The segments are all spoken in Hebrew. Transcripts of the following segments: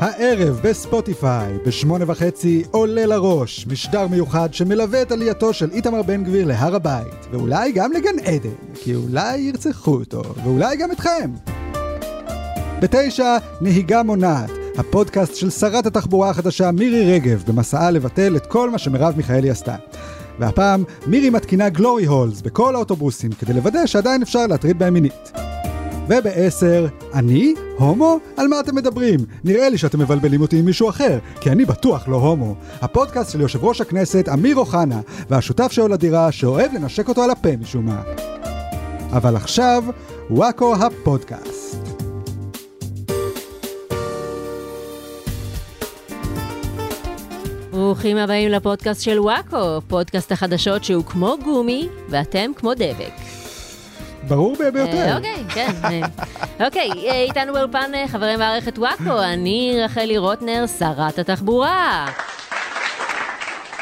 הערב בספוטיפיי, בשמונה וחצי עולה לראש, משדר מיוחד שמלווה את עלייתו של איתמר בן גביר להר הבית, ואולי גם לגן עדן, כי אולי ירצחו אותו, ואולי גם אתכם. בתשע, נהיגה מונעת, הפודקאסט של שרת התחבורה החדשה מירי רגב, במסעה לבטל את כל מה שמרב מיכאלי עשתה. והפעם, מירי מתקינה גלורי הולס בכל האוטובוסים, כדי לוודא שעדיין אפשר להטריד בהם מינית. ובעשר, אני? הומו? על מה אתם מדברים? נראה לי שאתם מבלבלים אותי עם מישהו אחר, כי אני בטוח לא הומו. הפודקאסט של יושב ראש הכנסת אמיר אוחנה, והשותף שלו לדירה שאוהב לנשק אותו על הפה משום מה. אבל עכשיו, וואקו הפודקאסט. ברוכים הבאים לפודקאסט של וואקו, פודקאסט החדשות שהוא כמו גומי, ואתם כמו דבק. ברור ביותר. אה, אוקיי, כן. אה. אוקיי, אה, איתנו באולפן חברים מערכת וואקו, אני רחלי רוטנר, שרת התחבורה.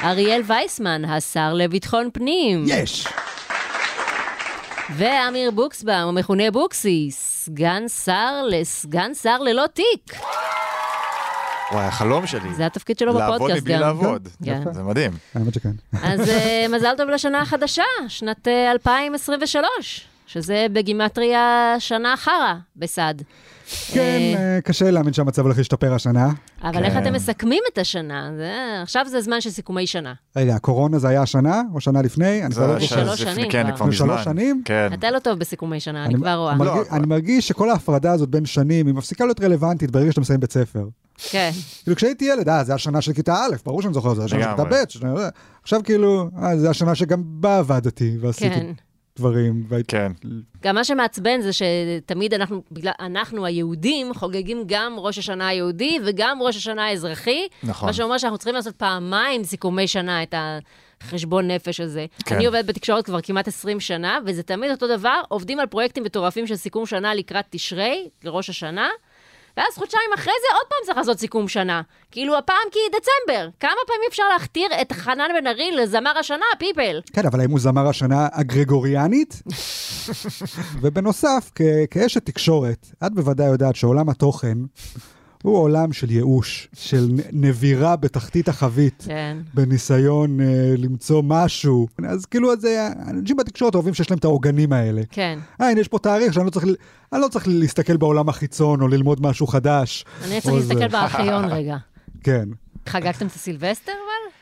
אריאל וייסמן, השר לביטחון פנים. יש! ואמיר בוקסבאום, המכונה בוקסי, סגן שר לסגן שר ללא תיק. וואי, החלום שלי. זה התפקיד שלו לעבוד בפודקאסט מבלי גם. לעבוד. כן. זה מדהים. האמת שכן. אז מזל טוב לשנה החדשה, שנת אה, 2023, שזה בגימטריה שנה חרא בסד. כן, אה, קשה להאמין שהמצב הולך להשתפר השנה. אבל איך כן. אתם מסכמים את השנה? זה- עכשיו זה זמן של סיכומי שנה. רגע, הקורונה זה היה השנה או שנה לפני? זה לא. שלוש זה- שנים כן, כבר. מזמן. שלוש שנים? כן. אתה לא טוב בסיכומי שנה, אני אני- כבר רואה. לא, אני מרגיש שכל ההפרדה הזאת בין שנים, היא מפסיקה להיות רלוונטית ברגע שאתה מסיים בית ספר. כן. כאילו כשהייתי ילד, אה, זה השנה של כיתה א', ברור שאני זוכר, זה השנה של כיתה. ב', עכשיו כאילו, אה, זה השנה שגם בה עבדתי ועשיתי כן. דברים. כן. גם מה שמעצבן זה שתמיד אנחנו, בגלל, אנחנו היהודים, חוגגים גם ראש השנה היהודי וגם ראש השנה האזרחי. נכון. מה שאומר שאנחנו צריכים לעשות פעמיים סיכומי שנה את החשבון נפש הזה. כן. אני עובדת בתקשורת כבר כמעט 20 שנה, וזה תמיד אותו דבר, עובדים על פרויקטים מטורפים של סיכום שנה לקראת תשרי, לראש השנה. ואז חודשיים אחרי זה עוד פעם צריך לעשות סיכום שנה. כאילו הפעם כי דצמבר. כמה פעמים אפשר להכתיר את חנן בן ארי לזמר השנה, פיפל? כן, אבל האם הוא זמר השנה הגרגוריאנית? ובנוסף, כ- כאשת תקשורת, את בוודאי יודעת שעולם התוכן הוא עולם של ייאוש, של נבירה בתחתית החבית. כן. בניסיון אה, למצוא משהו. אז כאילו, אז, אה, אנשים בתקשורת אוהבים שיש להם את העוגנים האלה. כן. אה, הנה, יש פה תאריך שאני לא צריך, אני לא צריך להסתכל בעולם החיצון או ללמוד משהו חדש. אני צריך. להסתכל בארכיון רגע. כן. חגגתם את הסילבסטר אבל?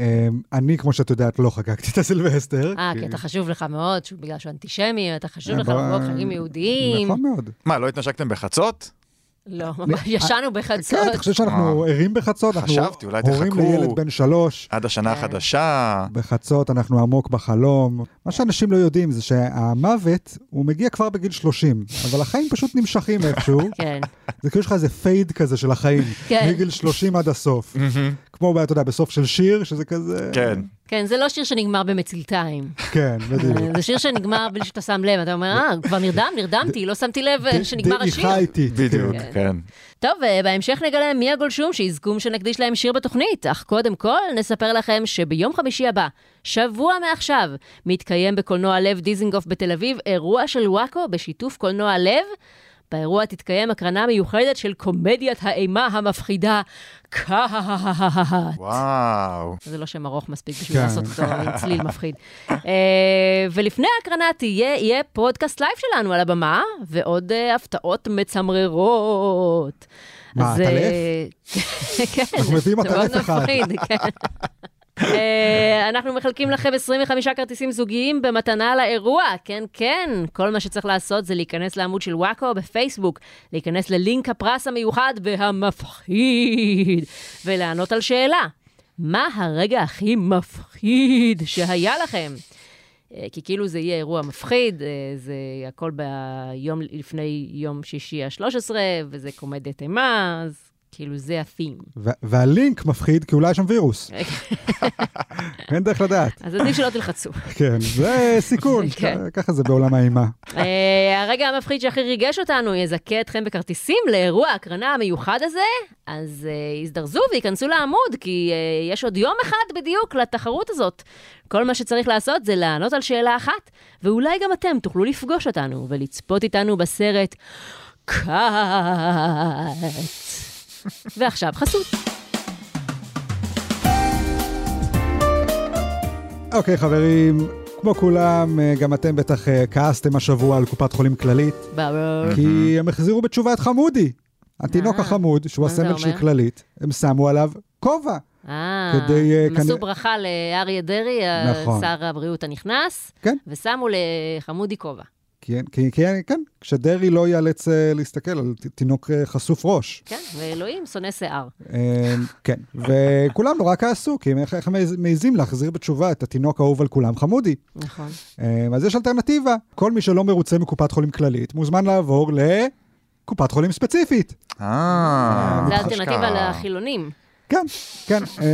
אה, אני, כמו שאת יודעת, לא חגגתי את הסילבסטר. אה, כי- אתה חשוב לך מאוד, בגלל שהוא אנטישמי, אתה חשוב אה, לך לחגוג חגים יהודיים. נכון מאוד. מה, לא התנשקתם בחצות? לא, ממש ישנו בחצות. כן, אתה חושב שאנחנו ערים בחצות? חשבתי, אולי הורים תחכו. לילד בן שלוש. עד השנה כן. החדשה. בחצות אנחנו עמוק בחלום. מה שאנשים לא יודעים זה שהמוות, הוא מגיע כבר בגיל 30, אבל החיים פשוט נמשכים איכשהו. כן, זה כאילו יש לך איזה פייד כזה של החיים, כן. מגיל 30 עד הסוף. כמו, אתה יודע, בסוף של שיר, שזה כזה... כן. כן, זה לא שיר שנגמר במצלתיים. כן, בדיוק. זה שיר שנגמר בלי שאתה שם לב, אתה אומר, אה, כבר נרדם, נרדמתי, לא שמתי לב אה, שנגמר השיר. דעיכה איטית. בדיוק, כן. כן. טוב, אה, בהמשך נגלה מי הגולשום שיזכום שנקדיש להם שיר בתוכנית, אך קודם כל נספר לכם שביום חמישי הבא, שבוע מעכשיו, מתקיים בקולנוע לב דיזינגוף בתל אביב אירוע של וואקו בשיתוף קולנוע לב. באירוע תתקיים הקרנה מיוחדת של קומדיית האימה המפחידה, קאט. וואו. זה לא שם ארוך מספיק בשביל כן. לעשות אותו עם צליל מפחיד. אה, ולפני ההקרנה תהיה, יהיה פודקאסט לייב שלנו על הבמה, ועוד אה, הפתעות מצמררות. מה, אז, עטלף? אה, כן. אנחנו מביאים זה מאוד עטלף אחד. מפחיד, כן. אה, אנחנו מחלקים לכם 25 כרטיסים זוגיים במתנה לאירוע, כן, כן. כל מה שצריך לעשות זה להיכנס לעמוד של וואקו בפייסבוק, להיכנס ללינק הפרס המיוחד והמפחיד, ולענות על שאלה. מה הרגע הכי מפחיד שהיה לכם? אה, כי כאילו זה יהיה אירוע מפחיד, אה, זה הכל ביום לפני יום שישי ה-13, וזה קומדיית אימה, אז כאילו זה. ו- והלינק מפחיד, כי אולי יש שם וירוס. אין דרך לדעת. אז עדיף שלא תלחצו. כן, זה סיכון, כן. ככה זה בעולם האימה. אה, הרגע המפחיד שהכי ריגש אותנו יזכה אתכם בכרטיסים לאירוע ההקרנה המיוחד הזה, אז אה, הזדרזו וייכנסו לעמוד, כי אה, יש עוד יום אחד בדיוק לתחרות הזאת. כל מה שצריך לעשות זה לענות על שאלה אחת, ואולי גם אתם תוכלו לפגוש אותנו ולצפות איתנו בסרט קאט. ועכשיו חסות. אוקיי, חברים, כמו כולם, אה, גם אתם בטח אה, כעסתם השבוע על קופת חולים כללית, ברור. כי הם החזירו בתשובה את חמודי. התינוק אה, החמוד, שהוא הסמל של? כללית, הם שמו עליו כובע. אה, כדי, הם עשו כנראה- ברכה לאריה דרעי, נכון. שר הבריאות הנכנס, כן. ושמו לחמודי כובע. כי, כי, כי, כן, כשדרעי לא ייאלץ אה, להסתכל על תינוק אה, חשוף ראש. כן, ואלוהים שונא שיער. אה, כן, וכולם נורא כעסו, כי הם- איך איך הם מעזים להחזיר בתשובה את התינוק האהוב על כולם, חמודי. נכון. אה, אז יש אלטרנטיבה. כל מי שלא מרוצה מקופת חולים כללית, מוזמן לעבור לקופת חולים ספציפית. אה, זה. אלטרנטיבה לחילונים. כן, כן. אה,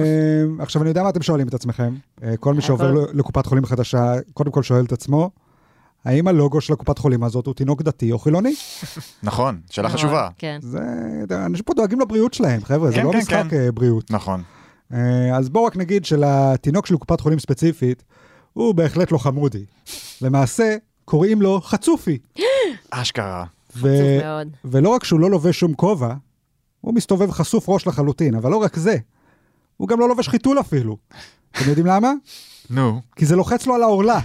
עכשיו, אני יודע מה אתם שואלים את עצמכם. אה, כל מי שעובר לקופת חולים חדשה, קודם כל שואל את עצמו, האם הלוגו של הקופת חולים הזאת הוא תינוק דתי או חילוני? נכון, שאלה נכון, חשובה. כן. זה, אנשים פה דואגים לבריאות שלהם, חבר'ה, זה כן, לא כן, משחק כן. אה, בריאות. נכון. אה, אז בואו רק נגיד שלתינוק של קופת חולים ספציפית, הוא בהחלט לא חמודי. למעשה, קוראים לו חצופי. אשכרה. עצוב מאוד. ולא רק שהוא לא לובש שום כובע, הוא מסתובב חשוף ראש לחלוטין, אבל לא רק זה, הוא גם לא לובש חיתול אפילו. אתם יודעים למה? נו. כי זה לוחץ לו על העורלה.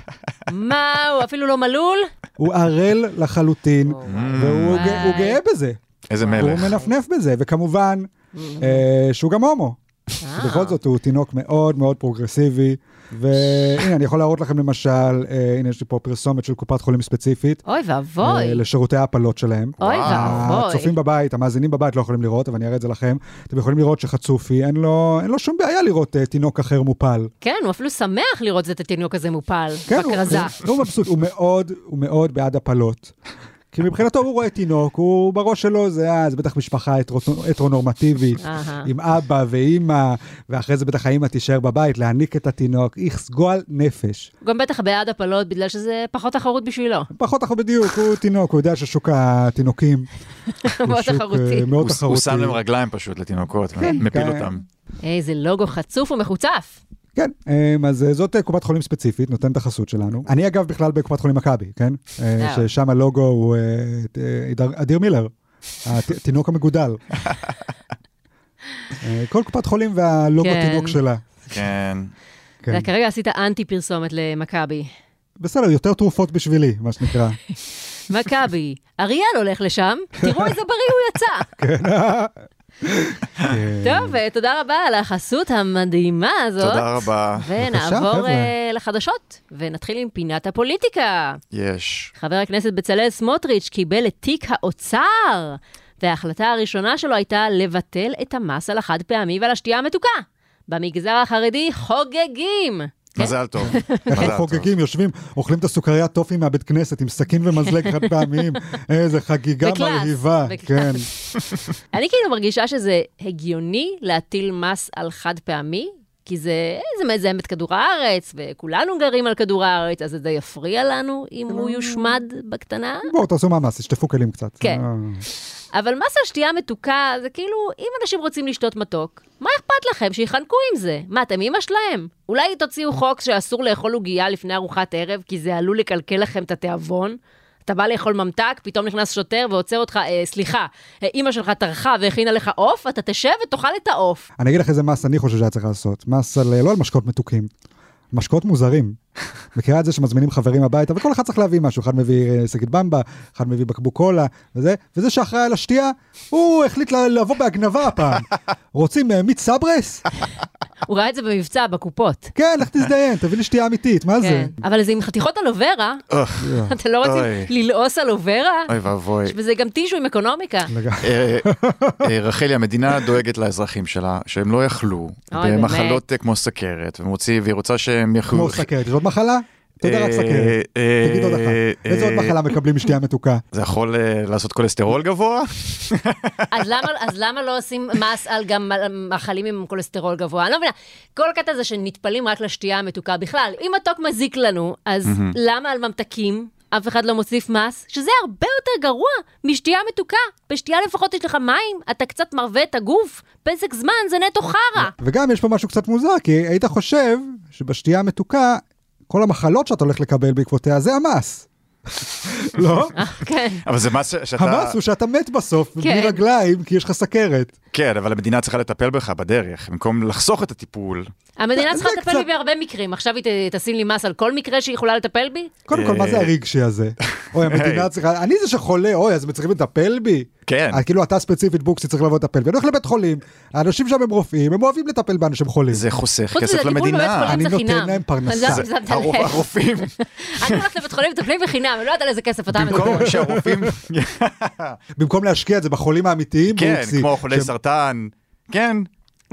מה, הוא אפילו לא מהול? הוא ערל לחלוטין, והוא, וואי, גא- הוא גאה בזה. איזה הוא מלך. מנפנף בזה, וכמובן, אה, שהוא גם הומו. אה. בכל זאת הוא תינוק מאוד מאוד פרוגרסיבי, והנה, אני יכול להראות לכם למשל, אה, הנה יש לי פה פרסומת של קופת חולים ספציפית, אוי ואבוי. אה, לשירותי ההפלות שלהם. אוי ואבוי. הצופים בבית, המאזינים בבית לא יכולים לראות, אבל אני אראה את זה לכם. אתם יכולים לראות שחצופי, אין לו, אין לו שום בעיה לראות אה, תינוק אחר מופל. כן, הוא אפילו שמח לראות את התינוק הזה מופל, כן, הוא- בכרזה. הוא, הוא מבסוט, הוא מאוד, הוא מאוד בעד הפלות. כי מבחינתו הוא רואה תינוק, הוא בראש שלו זה, אה, זה בטח משפחה הטרו- הטרונורמטיבית. עם אבא ואימא, ואחרי זה בטח האימא תישאר בבית להניק את התינוק, איכס, גועל נפש. הוא גם בטח בעד הפלות, בגלל שזה פחות תחרות בשבילו. פחות אנחנו בדיוק, הוא תינוק, הוא יודע ששוק התינוקים הוא מאוד שוק, תחרותי. אה, מאוד הוא- הוא תחרותי. שם להם רגליים פשוט לתינוקות, כן, מפיל כן. אותם. איזה לוגו חצוף ומחוצף. כן, אמ, אז אה, זאת אה, קופת חולים ספציפית, נותן את החסות שלנו. אני אגב בכלל בקופת חולים מכבי, כן? אה. ששם הלוגו הוא אדיר מילר, התינוק המגודל. כל קופת חולים והלוגו כן. תינוק שלה. כן. כן. כרגע עשית אנטי פרסומת למכבי. בסדר, יותר תרופות בשבילי, מה שנקרא. מכבי, אריאל הולך לשם, תראו איזה בריא הוא יצא. כן. טוב, תודה רבה על החסות המדהימה הזאת. תודה רבה. ונעבור. אה, לחדשות, ונתחיל עם פינת הפוליטיקה. יש. חבר הכנסת בצלאל סמוטריץ' קיבל את תיק האוצר, וההחלטה הראשונה שלו הייתה לבטל את המס על החד פעמי ועל השתייה המתוקה. במגזר החרדי חוגגים. כן? מזל טוב. איך טוב. חוגגים, יושבים, אוכלים את הסוכריה טופי מהבית כנסת עם סכין ומזלג חד פעמיים. איזה חגיגה מרהיבה. כן. אני כאילו מרגישה שזה הגיוני להטיל מס על חד פעמי, כי זה, זה מזהם את כדור הארץ, וכולנו גרים על כדור הארץ, אז זה די יפריע לנו אם הוא יושמד בקטנה. בואו, תעשו מאמץ, תשטפו כלים קצת. כן. אה, אבל מס על שתייה מתוקה, זה כאילו, אם אנשים רוצים לשתות מתוק, מה אכפת לכם? שיחנקו עם זה. מה, אתם אימא שלהם? אולי תוציאו חוק שאסור לאכול עוגייה לפני ארוחת ערב, כי זה עלול לקלקל לכם את התיאבון? אתה בא לאכול ממתק, פתאום נכנס שוטר ועוצר אותך, אה, סליחה, אה, אימא שלך טרחה והכינה לך עוף, אתה תשב ותאכל את העוף. אני אגיד לך איזה מס אני חושב שהיה צריך לעשות. מס על, לא על משקאות מתוקים, משקאות מוזרים. מכירה את זה שמזמינים חברים הביתה, וכל אחד צריך להביא משהו, אחד מביא אה, שקית במבה, אחד מביא בקבוק קולה, וזה, וזה שאחראי על השתייה, הוא החליט ל- לבוא בהגנבה הפעם. רוצים אה, מיץ סברס? הוא ראה את זה במבצע, בקופות. כן, לך תזדיין, תביא לי שתייה אמיתית, מה כן. זה? אבל זה עם חתיכות אלוברה, אתם לא רוצים אוי. ללעוס אלוברה? אוי ואבוי. וזה גם טישו עם אקונומיקה. אה, רחלי, המדינה דואגת לאזרחים שלה, שהם לא אוי, במחלות כמו סכרת, והיא רוצה שהם יכלו... כמו סכרת, עוד מחלה? תודה רק אה, סכרת. אה, תגיד עוד אחת. איזה עוד אה, מחלה מקבלים משתייה מתוקה? זה יכול אה, לעשות כולסטרול גבוה? אז למה, אז למה לא עושים מס על גם מאכלים עם כולסטרול גבוה? אני לא מבינה. כל הקטע הזה שנטפלים רק לשתייה המתוקה בכלל. אם מתוק מזיק לנו, אז למה על ממתקים אף אחד לא מוסיף מס? שזה הרבה יותר גרוע משתייה מתוקה. בשתייה לפחות יש לך מים, אתה קצת מרווה את הגוף. פסק זמן זה נטו חרא. וגם יש פה משהו קצת מוזר, כי היית חושב שבשתייה המתוקה, כל המחלות שאתה הולך לקבל בעקבותיה זה המס. לא? כן. אבל זה מס ש- שאתה... המס הוא שאתה מת בסוף, בלי כן. רגליים, כי יש לך סכרת. כן, אבל המדינה צריכה לטפל בך בדרך, במקום לחסוך את הטיפול. המדינה צריכה לטפל בי בהרבה מקרים. עכשיו היא ת- תשים לי מס על כל מקרה שהיא יכולה לטפל בי? קודם כל, מה זה אה, הרגשי הזה? אוי, המדינה צריכה, אני זה שחולה, אוי, אז הם צריכים לטפל בי? כן. אז כאילו אתה ספציפית בוקסי צריך לבוא לטפל בי. אני הולך לבית חולים, האנשים שם הם רופאים, הם אוהבים לטפל באנשים חולים. זה חוסך כסף למדינה. אני נותן. להם פרנסה. הרופאים, אני הולכת לבית חולים, מטפלים בחינם, אני לא יודעת על איזה כסף אתה מדבר. במקום שהרופאים, במקום להשקיע את זה בחולים האמיתיים, כן, בוקסי, כמו חולי סרטן, כן,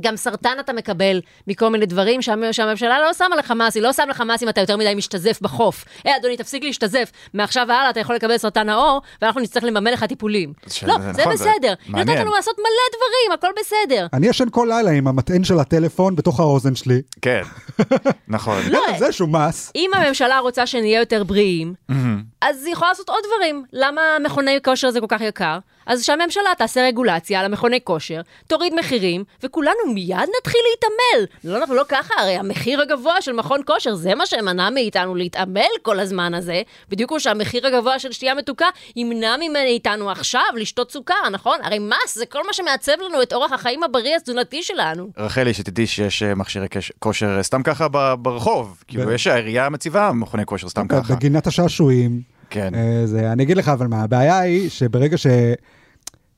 גם סרטן אתה מקבל מכל מיני דברים שהמ- שהממשלה לא שמה לך מס, היא לא שמה לך מס אם אתה יותר מדי משתזף בחוף. היי אדוני, תפסיק להשתזף, מעכשיו והלאה אתה יכול לקבל סרטן העור, ואנחנו נצטרך לממן לך טיפולים. ש- לא, זה זה נכון, זה בסדר. היא נותנת. לנו לעשות מלא דברים, הכל בסדר. אני ישן כל לילה עם המטען של הטלפון בתוך האוזן שלי. כן, נכון. לא, זה שום מס. אם הממשלה רוצה שנהיה יותר בריאים, אז היא יכולה לעשות עוד דברים. למה מכוני כושר זה כל כך יקר? אז שהממשלה תעשה רגולציה על המכוני כושר, תוריד מחירים, וכולנו מיד נתחיל להתעמל. לא, לא, לא ככה, הרי המחיר הגבוה של מכון כושר, זה מה שמנע מאיתנו להתעמל כל הזמן הזה, בדיוק כמו שהמחיר הגבוה של שתייה מתוקה ימנע מאיתנו עכשיו לשתות סוכר, נכון? הרי מס זה כל מה שמעצב לנו את אורח החיים הבריא התזונתי שלנו. רחלי, שתדעי שיש אה, מכשירי כושר אה, סתם ככה ברחוב. כאילו, יש העירייה מציבה מכוני כושר סתם ככה. בגינת השעשועים. כן. אה, זה, אני אגיד לך אבל מה, הבעיה היא שברגע ש...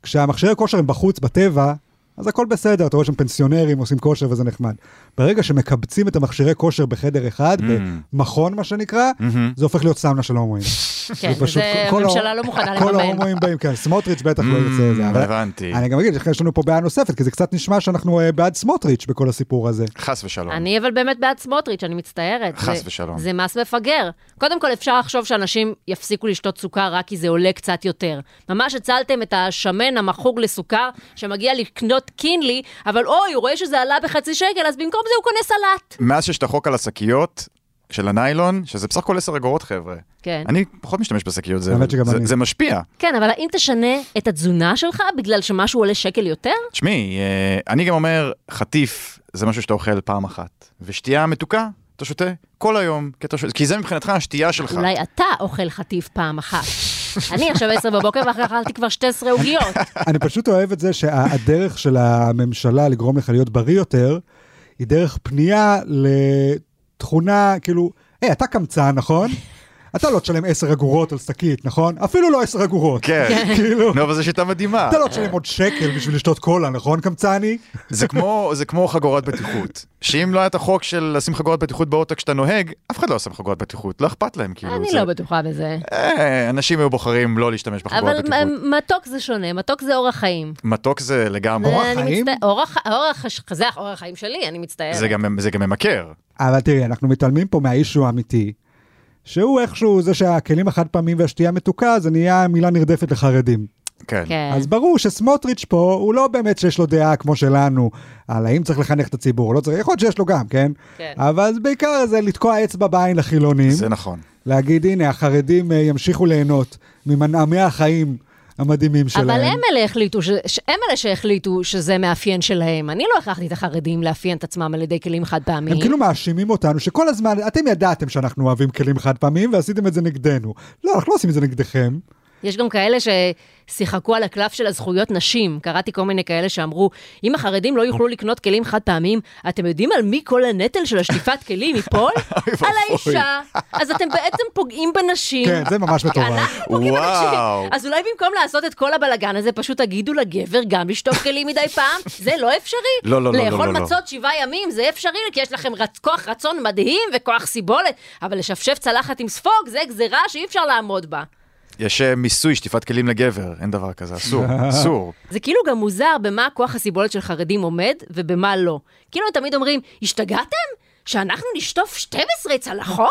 כשהמכשירי כושר הם בחוץ, בטבע, אז הכל בסדר, אתה רואה שם פנסיונרים עושים כושר וזה נחמד. ברגע שמקבצים את המכשירי כושר בחדר אחד, Mm. במכון מה שנקרא, זה הופך להיות סאונה של הומואים. כן, זה כל הממשלה לא מוכנה כל לממן. ההומואים באים, כן, סמוטריץ' בטח לא Mm, ירצה את זה. הבנתי. אני גם אגיד, יש לנו פה בעיה נוספת, כי זה קצת נשמע שאנחנו אה, בעד סמוטריץ' בכל הסיפור הזה. חס ושלום. אני אבל באמת בעד סמוטריץ', אני מצטערת. חס ושלום. זה מס מפגר. קודם כל, אפשר לחשוב שאנשים יפסיקו לשתות סוכר רק כי זה עולה קצת יותר. ממש הצלתם את השמן המחוג לסוכר, שמגיע לקנות קינלי, אבל אוי, הוא רואה שזה עלה בחצי שקל, אז במקום זה הוא קונה סלט. מאז שיש את החוק על השקיות של הניילון, שזה בסך הכל 10 אגורות חבר'ה. כן. אני פחות משתמש בשקיות, זה- זה- אני. זה משפיע. כן, אבל האם תשנה את התזונה שלך בגלל שמשהו עולה שקל יותר? תשמעי, אה, אני גם אומר, חטיף זה משהו שאתה אוכל פעם אחת, ושתייה מתוקה, אתה שותה כל היום, כי, אתה שותה, כי זה מבחינתך השתייה שלך. אולי אתה אוכל חטיף פעם אחת. אני עכשיו עשר בבוקר ואחר כך אכלתי כבר 12 עוגיות. אני פשוט אוהב את זה שהדרך של הממשלה לגרום לך להיות בריא יותר, היא דרך פנייה לתכונה, כאילו, היי, אתה קמצן, נכון? אתה לא תשלם 10 אגורות על שקית, נכון? אפילו לא 10 אגורות. כן, כאילו, נו, אבל זו שיטה מדהימה. אתה לא תשלם עוד שקל בשביל לשתות קולה, נכון, קמצני? זה כמו, זה כמו חגורת בטיחות. שאם לא היה את החוק של לשים חגורת בטיחות באוטו כשאתה נוהג, אף אחד לא עושה חגורת בטיחות, לא אכפת להם, כאילו. אני לא בטוחה בזה. אה, אנשים היו בוחרים לא להשתמש בחגורת אבל בטיחות. מ- מתוק זה שונה, מתוק זה אורח חיים. מתוק זה לגמרי, אורח אני חיים? מצטער- אורח, אורח, זה אורח חיים שלי, אני מצטערת. זה גם, זה גם ממכר. אבל תראי, אנחנו מתעלמים פה מהאישו האמיתי, שהוא איכשהו זה שהכלים החד פעמים והשתייה מתוקה, זה נהיה מילה נרדפת לחרדים. כן. כן. אז ברור שסמוטריץ' פה, הוא לא באמת שיש לו דעה כמו שלנו, על האם צריך לחנך את הציבור, או לא צריך, יכול להיות שיש לו גם, כן? כן. אבל בעיקר זה לתקוע אצבע בעין לחילונים, זה נכון. להגיד, הנה, החרדים אה, ימשיכו ליהנות ממנעמי החיים המדהימים שלהם. אבל הם אלה החליטו, ש... ש- הם אלה שהחליטו שזה מאפיין שלהם. אני לא הכרחתי את החרדים לאפיין את עצמם על ידי כלים חד פעמיים. הם כאילו מאשימים אותנו שכל הזמן, אתם ידעתם שאנחנו אוהבים כלים חד פעמיים ועשיתם את זה נגדנו. לא, אנחנו לא עושים את זה נגדכם. יש גם כאלה ששיחקו על הקלף של הזכויות נשים. קראתי כל מיני כאלה שאמרו, אם החרדים לא יוכלו לקנות כלים חד פעמיים, אתם יודעים על מי כל הנטל של השטיפת כלים ייפול? על האישה. אז אתם בעצם פוגעים בנשים. כן, זה ממש מטורף. אנחנו פוגעים בנשים. אז אולי במקום לעשות את כל הבלגן הזה, פשוט תגידו לגבר גם לשטוף כלים מדי פעם? זה לא אפשרי? לא, לא, לא, לא, לאכול לא, לא. מצות שבעה ימים זה אפשרי, כי יש לכם. כוח רצון מדהים וכוח סיבולת, אבל לשפשף צלחת עם ספוג זה גזירה שאי אפשר לעמוד בה. יש אה, מיסוי שטיפת כלים לגבר, אין דבר כזה, אסור, אסור. זה כאילו גם מוזר במה כוח הסיבולת של חרדים עומד ובמה לא. כאילו הם תמיד אומרים, השתגעתם? שאנחנו נשטוף 12 צלחות?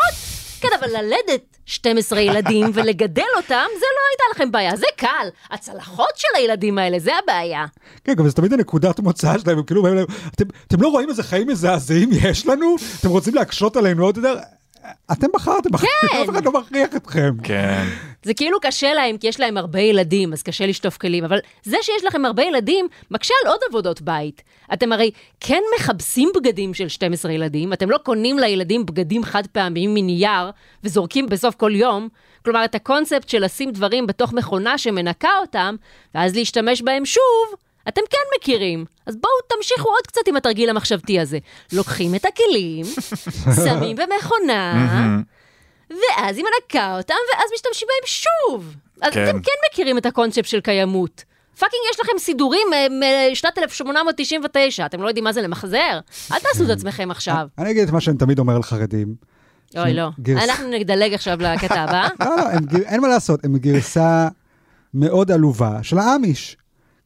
כן, אבל ללדת 12 ילדים ולגדל אותם, זה לא הייתה לכם בעיה, זה קל. הצלחות של הילדים האלה, זה הבעיה. כן, גם זה תמיד הנקודת מוצא שלהם, הם כאילו אתם, אתם לא רואים איזה חיים מזעזעים יש לנו? אתם רוצים להקשות עלינו עוד יותר? אתם בחרתם, כן. אף אחד לא מכריח אתכם. כן. זה כאילו קשה להם, כי יש להם הרבה ילדים, אז קשה לשטוף כלים, אבל זה שיש לכם הרבה ילדים, מקשה על עוד עבודות בית. אתם הרי כן מכבסים בגדים של 12 ילדים, אתם לא קונים לילדים בגדים חד פעמיים מנייר, וזורקים בסוף כל יום, כלומר, את הקונספט של לשים דברים בתוך מכונה שמנקה אותם, ואז להשתמש בהם שוב, אתם כן מכירים. אז בואו תמשיכו עוד קצת עם התרגיל המחשבתי הזה. לוקחים את הכלים, שמים במכונה, ואז היא מנקה אותם, ואז משתמשים בהם שוב. אז כן. אתם כן מכירים את הקונספט של קיימות. fucking יש לכם סידורים אה, משנת 1899, אתם לא יודעים מה זה למחזר? אל תעשו את עצמכם עכשיו. אני אגיד את מה שאני תמיד אומר על חרדים. אוי, לא. אנחנו נדלג עכשיו לקטע הבא. לא, לא, אין מה לעשות, הם גרסה מאוד עלובה של האמיש.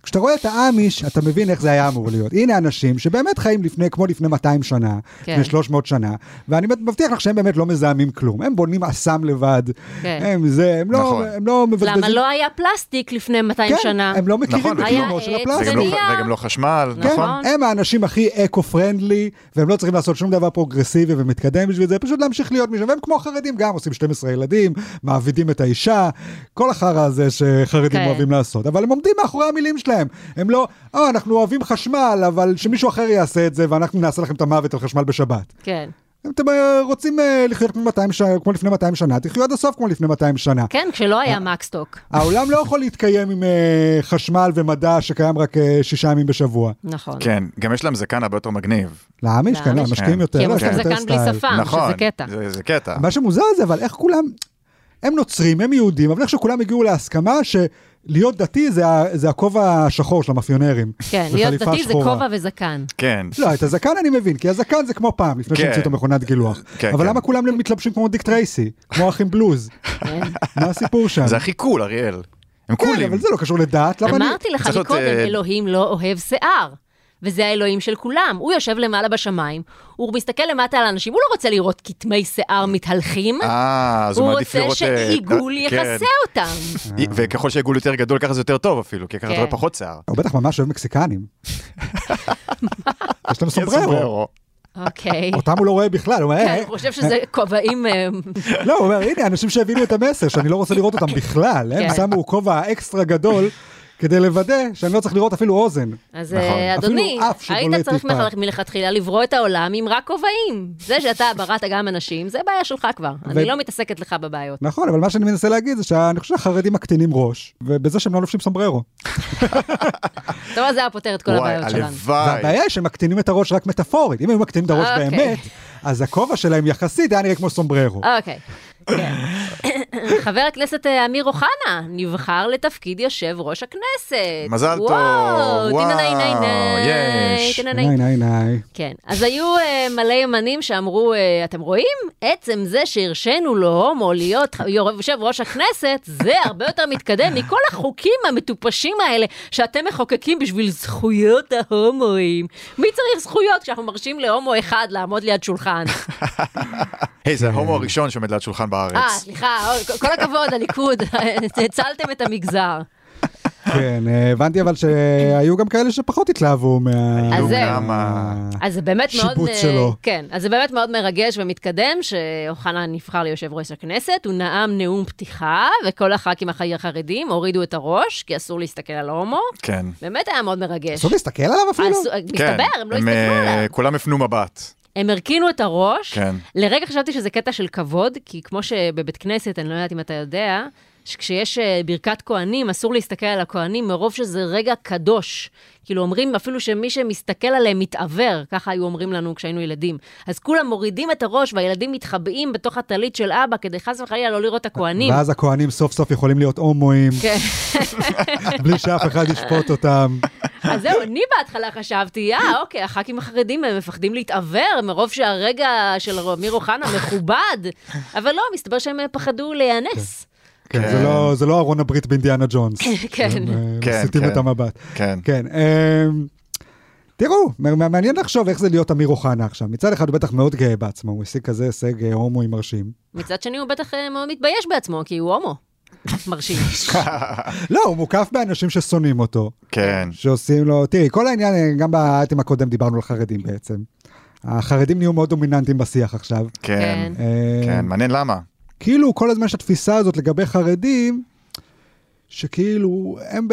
כשאתה רואה את האמיש, אתה מבין איך זה היה אמור להיות. הנה אנשים שבאמת חיים לפני, כמו לפני 200 שנה, כן. לפני 300 שנה, ואני מבטיח לך שהם באמת לא מזהמים כלום. הם בונים אסם לבד, כן. הם זה, הם לא, נכון. הם לא מבזבזים... למה לא היה פלסטיק לפני 200 כן, שנה? הם לא מכירים נכון, בקיומו היה של עץ הפלסטיק. וגם לא-. וגם לא חשמל, כן, נכון? הם האנשים הכי eco-friendly, והם לא צריכים לעשות שום דבר פרוגרסיבי ומתקדם בשביל זה, פשוט להמשיך להיות משם. והם כמו החרדים גם, עושים 12 ילדים, מעבידים את האישה, כל החרא הזה שחרדים כן. אוהבים לעשות. אבל הם עומדים מאחורי המילים שלהם. הם לא, אה, אנחנו אוהבים חשמל, אבל שמישהו אחר יעשה את זה, ואנחנו נעשה לכם את המוות על חשמל בשבת. כן. אם אתם אה, רוצים אה, לחיות כמו, 200 ש... כמו לפני 200 שנה, תחיו עד הסוף כמו לפני 200 שנה. כן, כשלא היה מקסטוק. העולם לא יכול להתקיים עם אה, חשמל ומדע שקיים רק אה, שישה ימים בשבוע. נכון. כן, גם יש להם זקן הרבה יותר מגניב. כן, לא, להאמיש. משקיעים כן. יותר. כי הם יש עושים זקן בלי. שפם, נכון, שזה קטע. זה זה קטע. מה שמוזר זה, אבל איך כולם, הם נוצרים, הם יהודים, אבל איך שכולם הגיעו להסכמה שלהיות דתי זה, זה הכובע השחור של המאפיונרים. כן, זה להיות דתי זה שחורה. כובע וזקן. כן. לא, את הזקן אני מבין, כי הזקן זה כמו פעם, לפני כן. שהמציאו את המכונת גילוח. כן, אבל כן. למה כולם מתלבשים כמו דיק טרייסי? כמו אחים בלוז? כן. מה הסיפור שם? זה הכי cool, אריאל. הם כן, cool ים. אבל זה לא קשור לדת, למה אני... אמרתי לך להיות, מקודם, אה, אלוהים לא אוהב שיער. וזה האלוהים של כולם. הוא יושב למעלה בשמיים, הוא מסתכל למטה על אנשים, הוא לא רוצה לראות כתמי שיער מתהלכים, אה, אז הוא הוא מעדיף רוצה לראות... אה, שעיגול כן. יכסה אותם. וככל שהעיגול יותר גדול, ככה זה יותר טוב אפילו, כי ככה אתה כן. רואה פחות שיער. הוא בטח ממש אוהב מקסיקנים. יש להם סומבררו. סומבררו. אוקיי. אותם הוא לא רואה בכלל, הוא אומר, כן, "אה, הוא חושב שזה כובעים... אה, לא, הוא אומר, הנה, אנשים שהבינו את המסר, שאני לא רוצה לראות אותם בכלל. הם כן. שמו כובע אקסטרה גדול כדי לוודא שאני לא צריך לראות אפילו אוזן. אז נכון. אה, אדוני, היית צריך מלכתחילה לברוא את העולם עם רק כובעים. זה שאתה בראת גם אנשים, זה בעיה שלך כבר. אני לא מתעסקת לך בבעיות. נכון, אבל מה שאני מנסה להגיד זה שאני חושב שהחרדים מקטינים ראש, ובזה שהם לא לובשים סומבררו. טוב, אז זה היה פותר את כל וואי, הבעיות שלנו. והבעיה היא שהם מקטינים את הראש רק מטאפורית. אם היו מקטינים את הראש אוקיי. באמת, אז הכובע שלהם יחסית היה נראה כמו סומבררו. אוקיי. חבר הכנסת אה, אמיר אוחנה נבחר לתפקיד יושב ראש הכנסת. מזל טוב, וואו, יש. ניי ניי ניי. כן, אז היו אה, מלא ימנים שאמרו, אה, אתם רואים? עצם זה שהרשינו להומו להיות יושב ראש הכנסת, זה הרבה יותר מתקדם מכל החוקים המטופשים האלה שאתם מחוקקים בשביל זכויות ההומואים. מי צריך זכויות כשאנחנו מרשים להומו אחד לעמוד ליד שולחן? היי, זה ההומו הראשון שעומד ליד שולחן בארץ. אה, סליחה, אוי, כל הכבוד, הליכוד, הצלתם את המגזר. כן, אה, הבנתי אבל שהיו גם כאלה שפחות התלהבו מה... אז זהו. כמה. אז זה באמת מאוד... שיבוץ אה, שלו. כן, אז זה באמת מאוד מרגש ומתקדם שאוחנה נבחר ליושב ראש הכנסת, הוא נאם נאום פתיחה, וכל הח"כים החרדים הורידו את הראש, כי אסור להסתכל על ההומו. כן. באמת היה מאוד מרגש. אסור להסתכל עליו אפילו? אסור- כן. מסתבר, הם לא הסתכלו אה, עליו. כולם הפנו מבט. הם הרכינו את הראש. כן. לרגע חשבתי שזה קטע של כבוד, כי כמו שבבית כנסת, אני לא יודעת אם אתה יודע, שכשיש אה, ברכת כהנים, אסור להסתכל על הכהנים מרוב שזה רגע קדוש. כאילו אומרים אפילו שמי שמסתכל עליהם מתעוור, ככה היו אומרים לנו כשהיינו ילדים. אז כולם מורידים את הראש והילדים מתחבאים בתוך הטלית של אבא כדי חס וחלילה לא לראות את הכהנים. ואז הכהנים סוף סוף יכולים להיות הומואים, כן. בלי שאף אחד ישפוט אותם. אז זהו, אני בהתחלה חשבתי, אה, אוקיי, הח"כים החרדים הם מפחדים להתעוור מרוב שהרגע של אמיר אוחנה מכובד, אבל לא, מסתבר שהם אה, פחדו להיאנס. כן, כן. זה לא- זה לא ארון הברית באינדיאנה ג'ונס. כן. הם, אה, כן, מסיטים כן. את המבט. כן. כן. אמ, תראו, מעניין לחשוב איך זה להיות אמיר אוחנה עכשיו. מצד אחד הוא בטח מאוד גאה בעצמו, הוא השיג כזה הישג אה, הומואי מרשים. מצד שני, הוא בטח מאוד מתבייש בעצמו, כי הוא הומו. מרשים. לא, הוא מוקף באנשים ששונאים אותו, כן. שעושים לו, תראי, כל העניין, גם באייטם הקודם דיברנו על חרדים בעצם. החרדים נהיו מאוד דומיננטיים בשיח עכשיו. כן. אה, כן, מעניין למה. כאילו כל הזמן יש התפיסה הזאת לגבי חרדים, שכאילו, הם,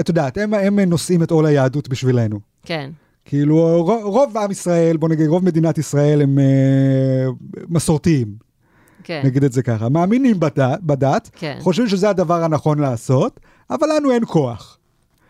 את יודעת, הם, הם נושאים את עול היהדות בשבילנו. כן. כאילו רוב, רוב עם ישראל, בוא נגיד רוב מדינת ישראל הם אה, מסורתיים. כן. נגיד את זה ככה, מאמינים בדת, בדת כן. חושבים שזה הדבר הנכון לעשות, אבל לנו אין כוח.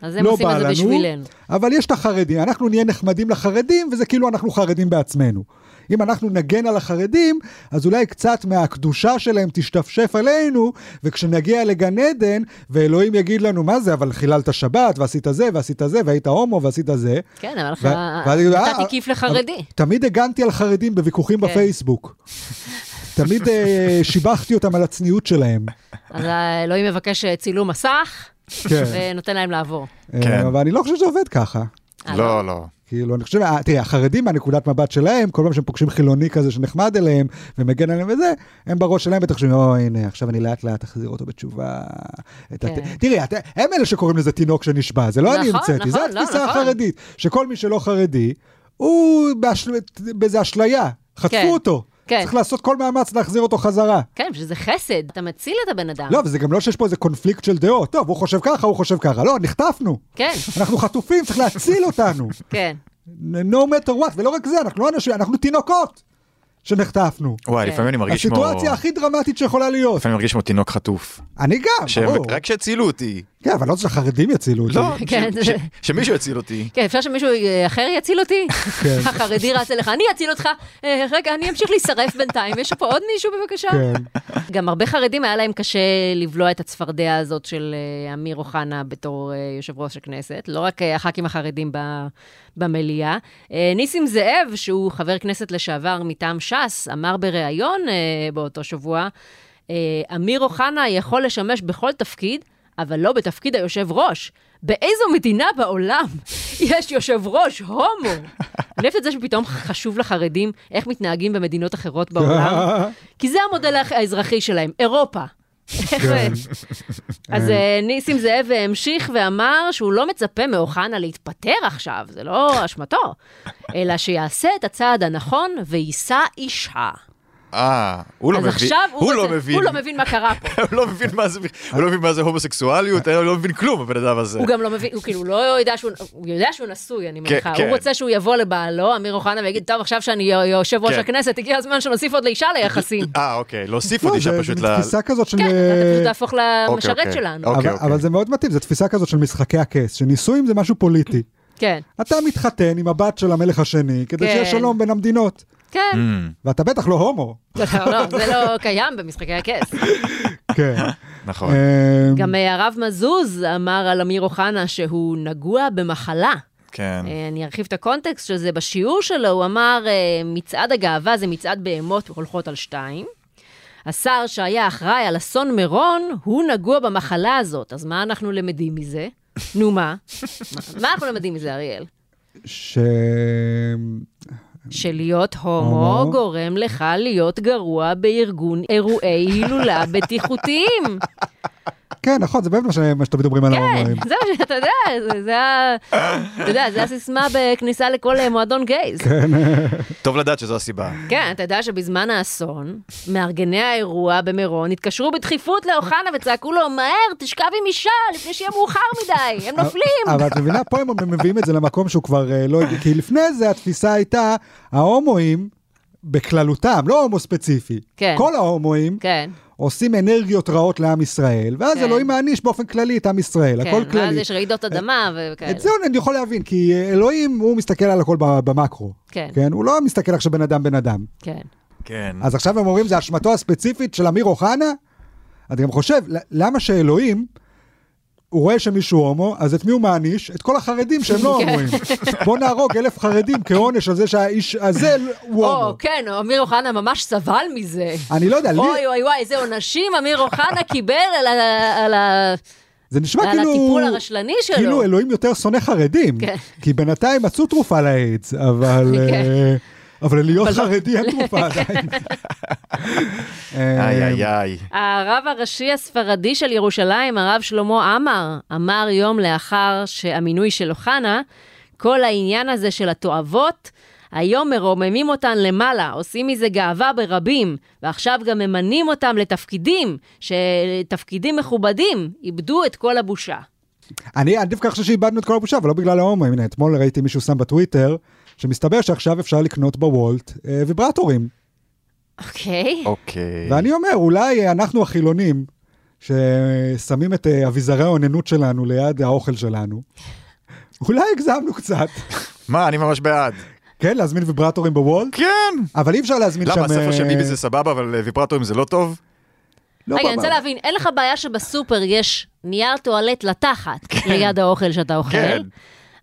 אז הם לא עושים את זה לנו, בשבילנו. אבל יש את החרדים, אנחנו נהיה נחמדים לחרדים, וזה כאילו אנחנו חרדים בעצמנו. אם אנחנו נגן על החרדים, אז אולי קצת מהקדושה שלהם תשתפשף עלינו, וכשנגיע לגן עדן, ואלוהים יגיד לנו, מה זה, אבל חיללת שבת, ועשית זה, ועשית זה, והיית הומו, ועשית זה. כן, אבל. ו- נתתי "אה, כיף אבל לחרדי. תמיד הגנתי על חרדים בוויכוחים כן. בפייסבוק. תמיד אה, שיבחתי אותם על הצניעות שלהם. אז האלוהים מבקש אה, צילום מסך, כן. ונותן להם לעבור. אה, כן. אבל אני לא חושב שזה עובד ככה. אה, לא, לא. כאילו, אני חושב, אה, תראה, החרדים מהנקודת מבט שלהם, כל פעם שהם פוגשים חילוני כזה שנחמד אליהם ומגן עליהם וזה, הם בראש שלהם בטח חושבים, או, הנה, עכשיו אני לאט לאט אחזיר אותו בתשובה. כן. תראי. הם אלה שקוראים לזה תינוק שנשבע, זה לא אני נכון, המצאתי, זה נכון, לא, התפיסה נכון. החרדית, שכל מי שלא חרדי, הוא באשל... באיזה אשליה, חטפו כן. אותו. כן. צריך לעשות כל מאמץ להחזיר אותו חזרה. כן, שזה חסד, אתה מציל את הבן אדם. לא, וזה גם לא שיש פה איזה קונפליקט של דעות. טוב, הוא חושב ככה, הוא חושב ככה. לא, נחטפנו. כן, אנחנו חטופים, צריך להציל אותנו. כן. no matter what, ולא רק זה, אנחנו לא אנשים, אנחנו תינוקות שנחטפנו. וואי, כן. לפעמים אני מרגיש כמו... הסיטואציה הכי דרמטית שיכולה להיות. לפעמים אני מרגיש כמו תינוק חטוף. אני גם, ברור. רק שהצילו אותי. כן, אבל לא שהחרדים יצילו אותי. לא, כן, שמישהו יציל אותי. כן, אפשר שמישהו אה, אחר יציל אותי? כן. החרדי רץ אליך, אני אציל אותך. אה, רגע, אני אמשיך להישרף בינתיים. יש פה עוד מישהו בבקשה? כן. גם הרבה חרדים היה להם קשה לבלוע את הצפרדע הזאת של אה, אמיר אוחנה בתור יושב ראש הכנסת, לא רק הח"כים החרדים ב- במליאה. אה, ניסים זאב, שהוא חבר כנסת לשעבר מטעם ש"ס, אמר בריאיון באותו שבוע, אמיר אוחנה יכול לשמש בכל תפקיד, אבל לא בתפקיד היושב ראש. באיזו מדינה בעולם יש יושב ראש הומו? אני אוהבת את זה שפתאום חשוב לחרדים איך מתנהגים במדינות אחרות בעולם. כי זה המודל האזרחי שלהם, אירופה. כן. אז אה, ניסים זאב המשיך ואמר שהוא לא מצפה מאוחנה להתפטר עכשיו, זה לא אשמתו, אלא שיעשה את הצעד הנכון ויישא אישה. אה, הוא לא אז מבין. עכשיו הוא, לא מבין. הוא לא מבין מה קרה פה. הוא לא מבין מה זה, הוא לא מבין מה זה הומוסקסואליות, הוא לא מבין כלום, הבן אדם הזה. הוא גם לא מבין, הוא כאילו לא יודע שהוא, הוא יודע שהוא נשוי, אני מניחה. כן. הוא רוצה שהוא יבוא לבעלו, אמיר אוחנה, ויגיד, טוב, עכשיו שאני יושב ראש כן. הכנסת, הגיע הזמן שנוסיף עוד לאישה ליחסים. אה, אוקיי, להוסיף לא, עוד אישה זה פשוט זה ל... תפיסה כזאת של... כן, אתה פשוט תהפוך למשרת אוקיי. שלנו. אוקיי, אבל- אבל זה מאוד מתאים, זו תפיסה כזאת של משחקי הכס, שנישואים זה משהו פוליטי. כן, אתה מתחתן עם הבת של המלך השני, כדי כן. שיהיה שלום בין המדינות. כן. אמ, ואתה בטח לא הומו. לא, לא, זה לא קיים במשחקי הכס. כן. נכון. אמ, גם אה, הרב מזוז אמר על אמיר אוחנה שהוא נגוע במחלה. כן. אה, אני ארחיב את הקונטקסט של זה. בשיעור שלו הוא אמר, אה, מצעד הגאווה זה מצעד בהמות הולכות על שתיים. השר שהיה אחראי על אסון מירון, הוא נגוע במחלה הזאת. אז מה אנחנו למדים מזה? נו מה? מה- מה אנחנו למדים מזה, אריאל? ש... שלהיות הומו הומו. גורם לך להיות גרוע בארגון אירועי הילולה בטיחותיים. כן, נכון, זה באמת מה ש- מה שתמיד אומרים על כן, ההומואים. זה מה שאתה יודע, זה- זה ה... אתה יודע, זה הסיסמה בכניסה לכל אה, מועדון גייז. טוב לדעת שזו הסיבה. כן, אתה יודע שבזמן האסון, מארגני האירוע במירון התקשרו בדחיפות לאוחנה וצעקו לו, מהר, תשכב עם אישה לפני שיהיה מאוחר מדי, הם נופלים. אבל את מבינה, פה הם מביאים את זה למקום שהוא כבר אה, לא... כי לפני זה התפיסה הייתה, ההומואים, בכללותם, לא הומו ספציפי, כן. כל ההומואים כן, עושים אנרגיות רעות לעם ישראל, ואז כן. אלוהים מעניש באופן כללי את עם ישראל, כן, הכל ואז כללי. יש רעידות אדמה וכאלה. את זה אני יכול להבין, כי אלוהים, הוא מסתכל על הכל ב- במקרו. כן. כן? הוא לא מסתכל עכשיו בן אדם בן אדם. כן. כן. אז עכשיו הם אומרים, זה אשמתו הספציפית של אמיר אוחנה? אני גם חושב, למה שאלוהים, הוא רואה שמישהו הומו, אז את מי הוא מעניש? את כל החרדים שהם לא כן. הומואים. בוא נהרוג אלף חרדים כעונש על זה שהאיש הזה הוא או, הומו. כן, אמיר אוחנה ממש סבל מזה. אני לא יודע, לי, אוי אוי אוי, איזה עונשים אמיר אוחנה קיבל על ה- על. זה נשמע על כאילו... הטיפול הרשלני שלו. כאילו אלוהים יותר שונא חרדים. כן. כי בינתיים מצאו תרופה לאיידס, אבל... כן. אה, אבל להיות אבל לא- חרדי אין תרופה עדיין. אה, איי איי איי. הרב הראשי הספרדי של ירושלים, הרב שלמה עמאר, אמר יום לאחר שהמינוי של אוחנה, כל העניין הזה של התועבות, היום מרוממים אותן למעלה, עושים מזה גאווה ברבים, ועכשיו גם ממנים אותם לתפקידים, שתפקידים מכובדים, איבדו את כל הבושה. אני אני דווקא חושב שאיבדנו את כל הבושה, אבל לא בגלל ההומואים. הנה, אתמול ראיתי מישהו שם בטוויטר, שמסתבר שעכשיו אפשר לקנות בוולט אה, ויברטורים. אוקיי. אוקיי. ואני אומר, אולי אנחנו החילונים, ששמים את אה, אביזרי האוננות שלנו ליד האוכל שלנו, אולי הגזמנו קצת. מה, אני ממש בעד. כן, להזמין ויברטורים בוולט, כן. אבל אי אפשר להזמין שם... למה, הספר של אה, ביבי זה סבבה, אבל אה, ויברטורים זה לא טוב? לא רגע, אני. רוצה להבין, אין לך בעיה שבסופר יש נייר טואלט לתחת ליד האוכל שאתה אוכל, כן.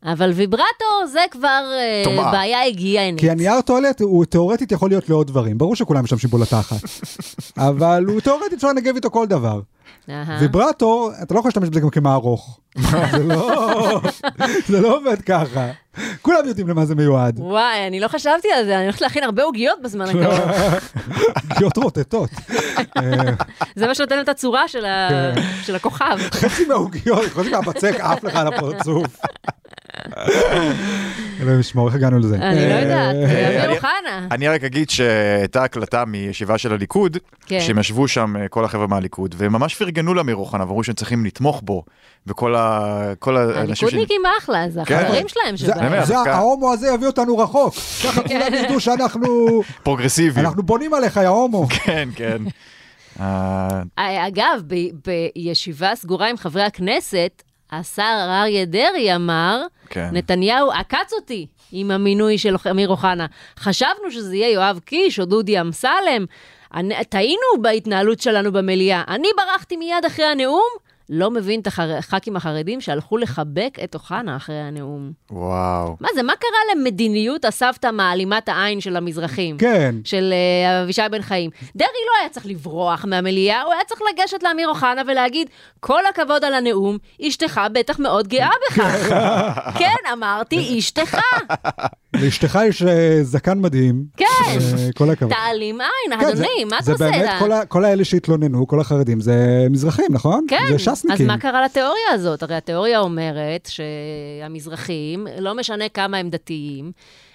אבל ויברטור זה כבר אה, טומאה. בעיה היגיינית. כי הנייר טואלט הוא תאורטית יכול להיות לעוד דברים, ברור שכולם משתמשים בו לתחת, אבל הוא תאורטית אפשר לנגב איתו כל דבר. אהה. ויברטור, אתה לא יכול להשתמש בזה גם כמערוך. זה לא- זה לא עובד ככה. כולם יודעים למה זה מיועד. וואי, אני לא חשבתי על זה, אני הולכת להכין הרבה עוגיות בזמן הקרוב. פגיעות רוטטות. אה, זה מה שנותן את הצורה כן. של הכוכב. חצי מהעוגיות, חצי מהבצק עף לך על הפרצוף. אלוהים ישמור, איך הגענו לזה? אני לא יודעת, אה, אמיר אני- אוחנה. אני רק אגיד שהייתה הקלטה מישיבה של הליכוד, כן. שהם ישבו שם אה, כל החבר'ה מהליכוד, והם ממש פרגנו לאמיר אוחנה, ואמרו שהם צריכים לתמוך בו, וכל האנשים. הליכודניקים אחלה, זה כן. החברים שלהם שבהם. אומר, זה ההומו הזה יביא אותנו רחוק. ככה כולם ידעו שאנחנו פרוגרסיביים. אנחנו בונים עליך, יא הומו. כן, כן. אה, אה, אגב, בישיבה סגורה עם חברי הכנסת, השר אריה דרעי אמר, כן. נתניהו עקץ אותי עם המינוי של אמיר אוחנה. חשבנו שזה יהיה יואב קיש או דודי אמסלם. טעינו בהתנהלות שלנו במליאה. אני ברחתי מיד אחרי הנאום. לא מבין את החר- הח"כים החרדים שהלכו לחבק את אוחנה אחרי הנאום. וואו. מה זה, מה קרה למדיניות הסבתא מעלימת העין של המזרחים? כן. של אה, אבישי בן חיים. דרעי לא היה צריך לברוח מהמליאה, הוא היה צריך לגשת לאמיר אוחנה ולהגיד, כל הכבוד על הנאום, אשתך בטח מאוד גאה בכך. כן, אמרתי, אשתך. לאשתך יש אה, זקן מדהים. כן. כל הכבוד. תעלים עין, כן, אדוני, זה- מה אתה זה עושה? באמת, אתה- כל ה- כל האלה שהתלוננו, כל החרדים, זה מזרחים, נכון? כן, זה אז ש"סניקים. מה קרה לתיאוריה הזאת? הרי התיאוריה אומרת שהמזרחים, לא משנה כמה הם דתיים,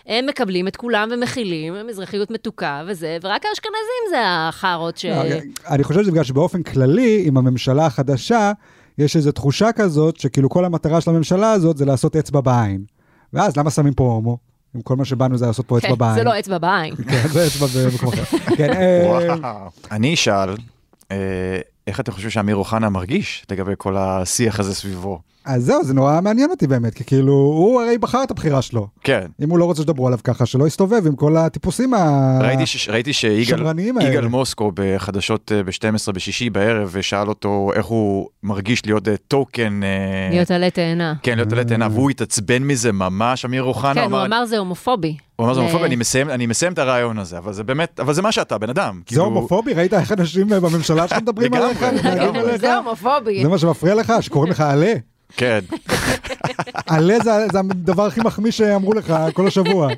הם מקבלים את כולם ומכילים, מזרחיות מתוקה וזה, ורק האשכנזים זה החארות ש... לא, אני חושב שזה בגלל שבאופן כללי, עם הממשלה החדשה, יש איזו תחושה כזאת, שכאילו כל המטרה של הממשלה הזאת זה לעשות אצבע בעין. ואז למה שמים פה הומו? אם כל מה שבאנו זה לעשות פה אצבע כן, בעין. זה לא אצבע בעין. כן, זה אצבע במקום אחר. כן, אה. אני אשאל, אה, איך אתם חושבים שאמיר אוחנה מרגיש לגבי כל השיח הזה סביבו? אז זהו, זה נורא מעניין אותי באמת, כי כאילו, הוא הרי בחר את הבחירה שלו. כן. אם הוא לא רוצה שתדברו עליו ככה, שלא יסתובב עם כל הטיפוסים ה... ראיתי, ש... ראיתי שיגאל שמרניים האלה. יגאל מוסקו בחדשות אה, ב-12 בשישי בערב, ושאל אותו איך הוא מרגיש להיות אה, טוקן, אה, להיות עלה תאנה. כן, להיות עלה תאנה, והוא התעצבן מזה ממש, אמיר אוחנה כן, הוא אמר, אמר זה הומופובי. הוא אמר זה הומופובי, אני מסיים, אני מסיים את הרעיון הזה, אבל זה באמת, אבל זה מה שאתה, בן אדם. זה כאילו- הומופובי? ראית איך אנשים אה, בממשלה שלך מדברים. עליך? זה הומופובי. זה מה שמפריע לך? שקוראים לך עלה? כן, עלה זה זה הדבר הכי מחמיא שאמרו לך כל השבוע.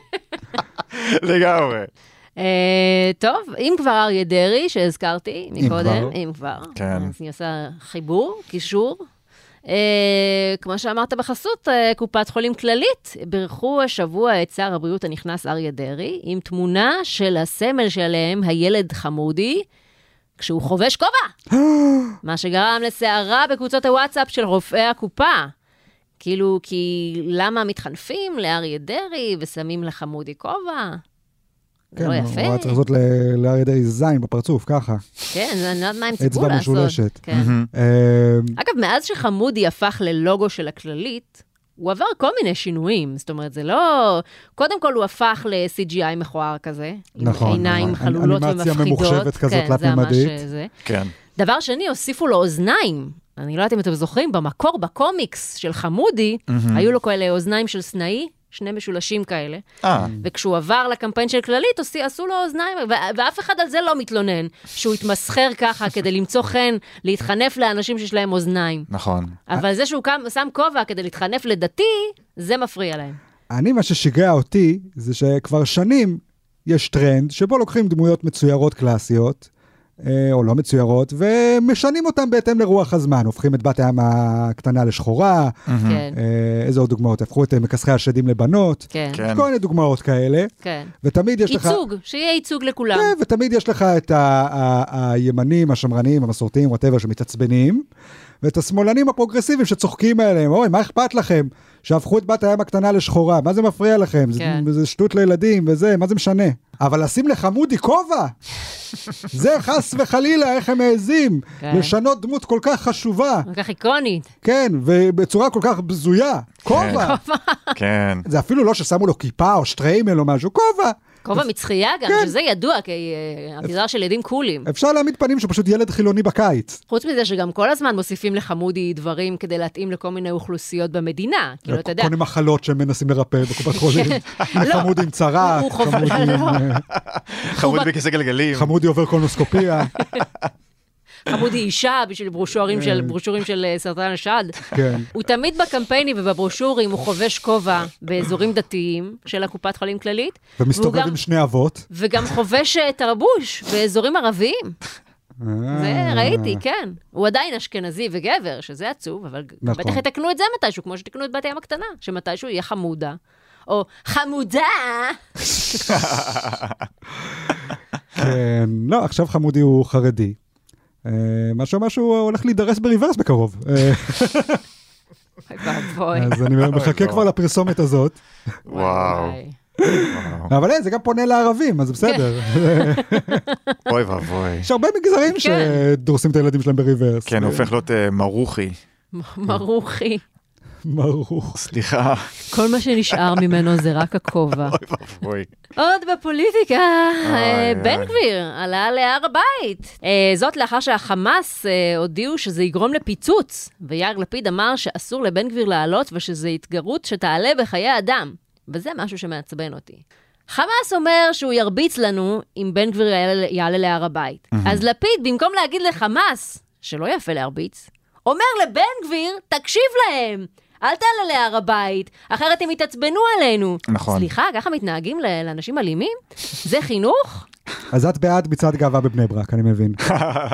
לגמרי. אה, טוב, אם כבר אריה דרעי, שהזכרתי מקודם. אם כבר, כן. אז אני עושה חיבור, קישור. אה, כמו שאמרת בחסות אה, קופת חולים כללית, בירכו השבוע את שר הבריאות הנכנס אריה דרעי, עם תמונה של הסמל שלהם, הילד חמודי, כשהוא חובש כובע. מה שגרם לסערה בקבוצות הוואטסאפ של רופאי הקופה. כאילו, כי למה מתחנפים לאריה דרעי ושמים לחמודי כובע? זה כן, לא הוא יפה. היה צריך לעשות לאריה דרעי זין בפרצוף, ככה. כן, אני לא יודעת מה הם ציפו אצבע לעשות. משולשת. כן. אה, אגב, מאז שחמודי הפך ללוגו של הכללית, הוא עבר כל מיני שינויים. זאת אומרת, זה לא... קודם כל, הוא הפך ל-CGI מכוער כזה. נכון, עם עיניים נכון. חלולות אנימציה ומפחידות. ממוחשבת כזאת, כן, תלת-ממדית. זה. כן. דבר שני, הוסיפו לו אוזניים. אני לא יודעת אם אתם זוכרים, במקור, בקומיקס של חמודי, היו לו כאלה אוזניים של סנאי, שני משולשים כאלה. אה, וכשהוא עבר לקמפיין של כללית, עשי- עשו לו אוזניים, ו- ואף אחד על זה לא מתלונן, שהוא התמסחר ככה כדי למצוא חן, להתחנף לאנשים שיש להם אוזניים. נכון. אבל זה שהוא קם, שם כובע כדי להתחנף לדתי, זה מפריע להם. אני, מה ששיגע אותי, זה שכבר שנים יש טרנד שבו לוקחים דמויות מצוירות קלאסיות, או לא מצוירות, ומשנים אותן בהתאם לרוח הזמן. הופכים את בת הים הקטנה לשחורה, כן, אה, איזה עוד דוגמאות? הפכו את אה, מכסחי השדים לבנות. כן, כן. כל מיני דוגמאות כאלה, כן. ותמיד יש לך... ייצוג, שיהיה ייצוג לכולם. כן, ותמיד יש לך את הימנים, השמרנים, המסורתיים, whatever, שמתעצבנים, ואת השמאלנים הפרוגרסיביים שצוחקים עליהם, אוי, מה אכפת לכם? שהפכו את בת הים הקטנה לשחורה, מה זה מפריע לכם? כן. זה, זה שטות לילדים וזה, מה זה משנה? אבל לשים לחמודי כובע, זה חס וחלילה, איך הם מעזים כן. לשנות דמות כל כך חשובה, כל כך איקונית. כן, ובצורה כל כך בזויה, כובע. כן. זה אפילו לא ששמו לו כיפה או שטריימל או משהו, כובע. כובע מצחייה גם, כן. שזה ידוע כאביזר של ילדים קולים. אפשר להעמיד פנים שפשוט ילד חילוני בקיץ. חוץ מזה שגם כל הזמן מוסיפים לחמודי דברים כדי להתאים לכל מיני אוכלוסיות במדינה. כאילו, אתה יודע, כל מיני מחלות שהם מנסים לרפא בקופת חולים. לא. חמודי עם צרה, חמודי עם, לא. אה, חמוד בכיסא גלגלים. חמודי עובר קולנוסקופיה. חמודי אישה בשביל ברושורים של, ברושורים של אה, סרטן השד. כן. הוא תמיד בקמפיינים ובברושורים הוא חובש כובע באזורים דתיים של הקופת חולים כללית. ומסתובב עם שני אבות. וגם חובש אה, תרבוש באזורים ערביים. זה אה. ראיתי, כן. הוא עדיין אשכנזי וגבר, שזה עצוב, אבל נכון. בטח יתקנו את זה מתישהו, כמו שתיקנו את בת ים הקטנה, שמתישהו יהיה חמודה. או חמודה! כן, לא, עכשיו חמודי הוא חרדי. אה, מה שאומר שהוא הולך להידרס בריברס בקרוב. אה. אז אני מחכה כבר לפרסומת הזאת. וואו. אבל אין, זה גם פונה לערבים, אז זה בסדר. אוי ואבוי. יש הרבה מגזרים כן. שדורסים את הילדים שלהם בריברס. כן, הופך להיות אה, מרוחי. מרוחי. ברוך. סליחה. כל מה שנשאר ממנו זה רק הכובע. אוי ואבוי. עוד בפוליטיקה, אה, בן. גביר עלה להר הבית. אה, זאת לאחר שהחמאס אה, הודיעו שזה יגרום לפיצוץ, ויאיר לפיד אמר שאסור לבן גביר לעלות ושזו התגרות שתעלה בחיי אדם. וזה משהו שמעצבן אותי. חמאס אומר שהוא ירביץ לנו אם בן גביר יעלה, יעלה להר הבית. אז לפיד, במקום להגיד לחמאס שלא יפה להרביץ, אומר לבן גביר, תקשיב להם, אל תעלה להר הבית, אחרת הם יתעצבנו עלינו. נכון. סליחה, ככה מתנהגים לאנשים אלימים? זה חינוך? אז את בעד מצעד גאווה בבני ברק, אני מבין.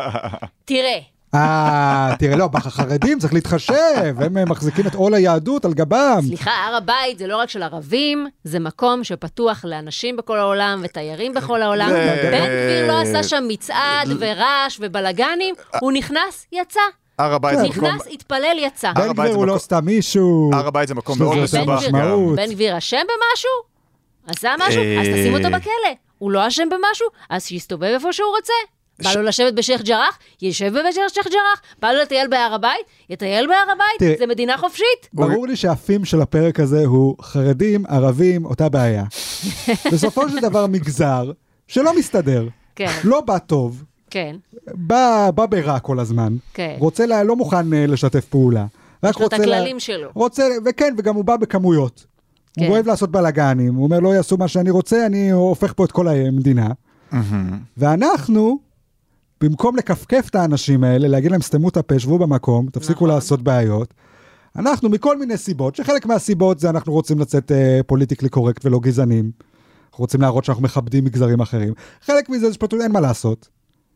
תראה, אה, תראה, לא, בחרדים צריך להתחשב, הם אה, מחזיקים את עול היהדות על גבם. סליחה, הר הבית זה לא רק של ערבים, זה מקום שפתוח לאנשים בכל העולם ותיירים בכל העולם. בן גביר לא עשה שם מצעד ורעש ובלאגנים, הוא נכנס, יצא. הר הבית זה מקום... נכנס, התפלל, יצא. בן גביר הוא לא סתם מישהו. הר הבית זה מקום מאוד מסובך. בן גביר אשם במשהו? עשה משהו? אז אה. תשים אותו בכלא. הוא לא אשם במשהו? אז שיסתובב איפה שהוא רוצה. בא לו לשבת בשייח' ג'ראח? ישב בשייח' ג'ראח. בא לו לטייל בהר הבית? יטייל בהר הבית? זה מדינה חופשית. ברור לי שהפים של הפרק הזה הוא חרדים, ערבים, אותה בעיה. בסופו של דבר מגזר שלא מסתדר, כן, לא בא טוב, כן, בא, בא ברע כל הזמן, כן. רוצה, לה, לא מוכן אה, לשתף פעולה. יש לו את רוצה לה- הכללים שלו. רוצה, וכן, וגם הוא בא בכמויות. כן. הוא אוהב לעשות בלאגנים, הוא אומר לא יעשו מה שאני רוצה, אני הופך פה את כל המדינה. ואנחנו, במקום לכפכף את האנשים האלה, להגיד להם סתמו את הפה, שבו במקום, תפסיקו נכון. לעשות בעיות, אנחנו מכל מיני סיבות, שחלק מהסיבות זה אנחנו רוצים לצאת אה, פוליטיקלי קורקט ולא גזענים. אנחנו רוצים להראות שאנחנו מכבדים מגזרים אחרים. חלק מזה זה שפשוט אין מה לעשות.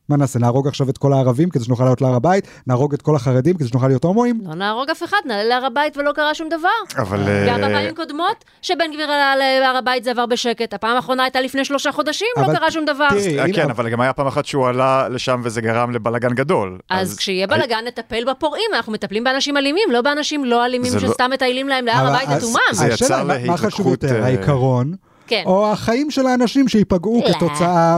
מה נעשה, נהרוג עכשיו את כל הערבים כדי שנוכל לעלות להר הבית? נהרוג את כל החרדים כדי שנוכל להיות הומואים? לא נהרוג אף אחד, נעלה להר הבית ולא קרה שום דבר. אבל... גם אה, בפעמים קודמות, שבן גביר עלה להר הבית זה עבר בשקט. הפעם האחרונה הייתה לפני שלושה חודשים, לא קרה שום דבר. אה, כן, אבל גם היה פעם אחת שהוא עלה לשם וזה גרם לבלגן גדול. אז כשיהיה בלאגן נטפל בפורעים, אנחנו מטפלים באנשים אלימים, לא באנשים לא אלימים לא- שסתם מטיילים להם להר הבית לתומם. זה חשוב להתלקחות, העיקרון, כן. או החיים של האנשים שייפגעו לא. כתוצאה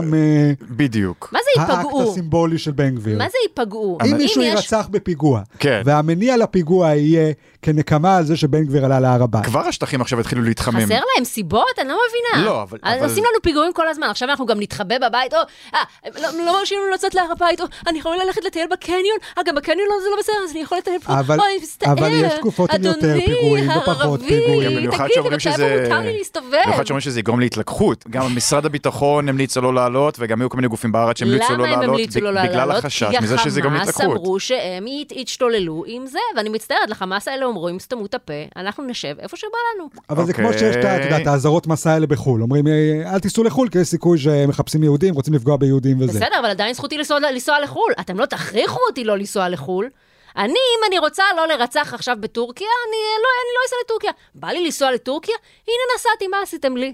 בדיוק. מה זה ייפגעו? הסימבולי של בן גביר? מה זה ייפגעו? אם מישהו יש- יירצח בפיגוע, כן. והמניע לפיגוע יהיה כנקמה על זה שבן גביר עלה להר הבית. כבר השטחים עכשיו התחילו להתחמם. חסר להם סיבות? אני לא מבינה. לא, אבל- אבל- עושים לנו פיגועים כל הזמן, עכשיו אנחנו גם נתחבא בבית, או, אה, לא לא מרשים לנו לצאת להר הבית, או, אני יכול ללכת לטייל בקניון, אה, גם בקניון לא- זה לא בסדר, אז אני יכול לטייל פה, אבל- אוי, מצטער. אבל יש תקופות עם יותר פיגועים ופחות פיגועים. גם במיוחד שאומרים שזה... שזה יגרום להתלקחות. גם משרד הביטחון המליץ לו לא לעלות, וגם היו כל מיני גופים בארץ שהמליצו לא למה הם לעלות, המליצו לא בגלל? החשש כי מזה שזה יגרום החמאס להתלקחות. אמרו שהם ית- ישתוללו עם זה, ואני מצטערת, לחמאס האלה אומרים, סתמו את הפה, אנחנו נשב איפה שבא לנו. אבל זה כמו אוקיי. שיש את האזהרות מסע האלה בחו"ל. אומרים, אה, אל תיסעו לחו"ל, כי יש סיכוי שמחפשים יהודים, רוצים לפגוע ביהודים וזה. בסדר, אבל עדיין זכותי לנסוע, לנסוע לחו"ל. אתם לא תכריחו אותי לא לנסוע לחו"ל. אני, אם אני רוצה לא לרצח עכשיו בטורקיה, אני לא, אני לא אסע לטורקיה. בא לי לנסוע לטורקיה? הנה נסעתי, מה עשיתם לי?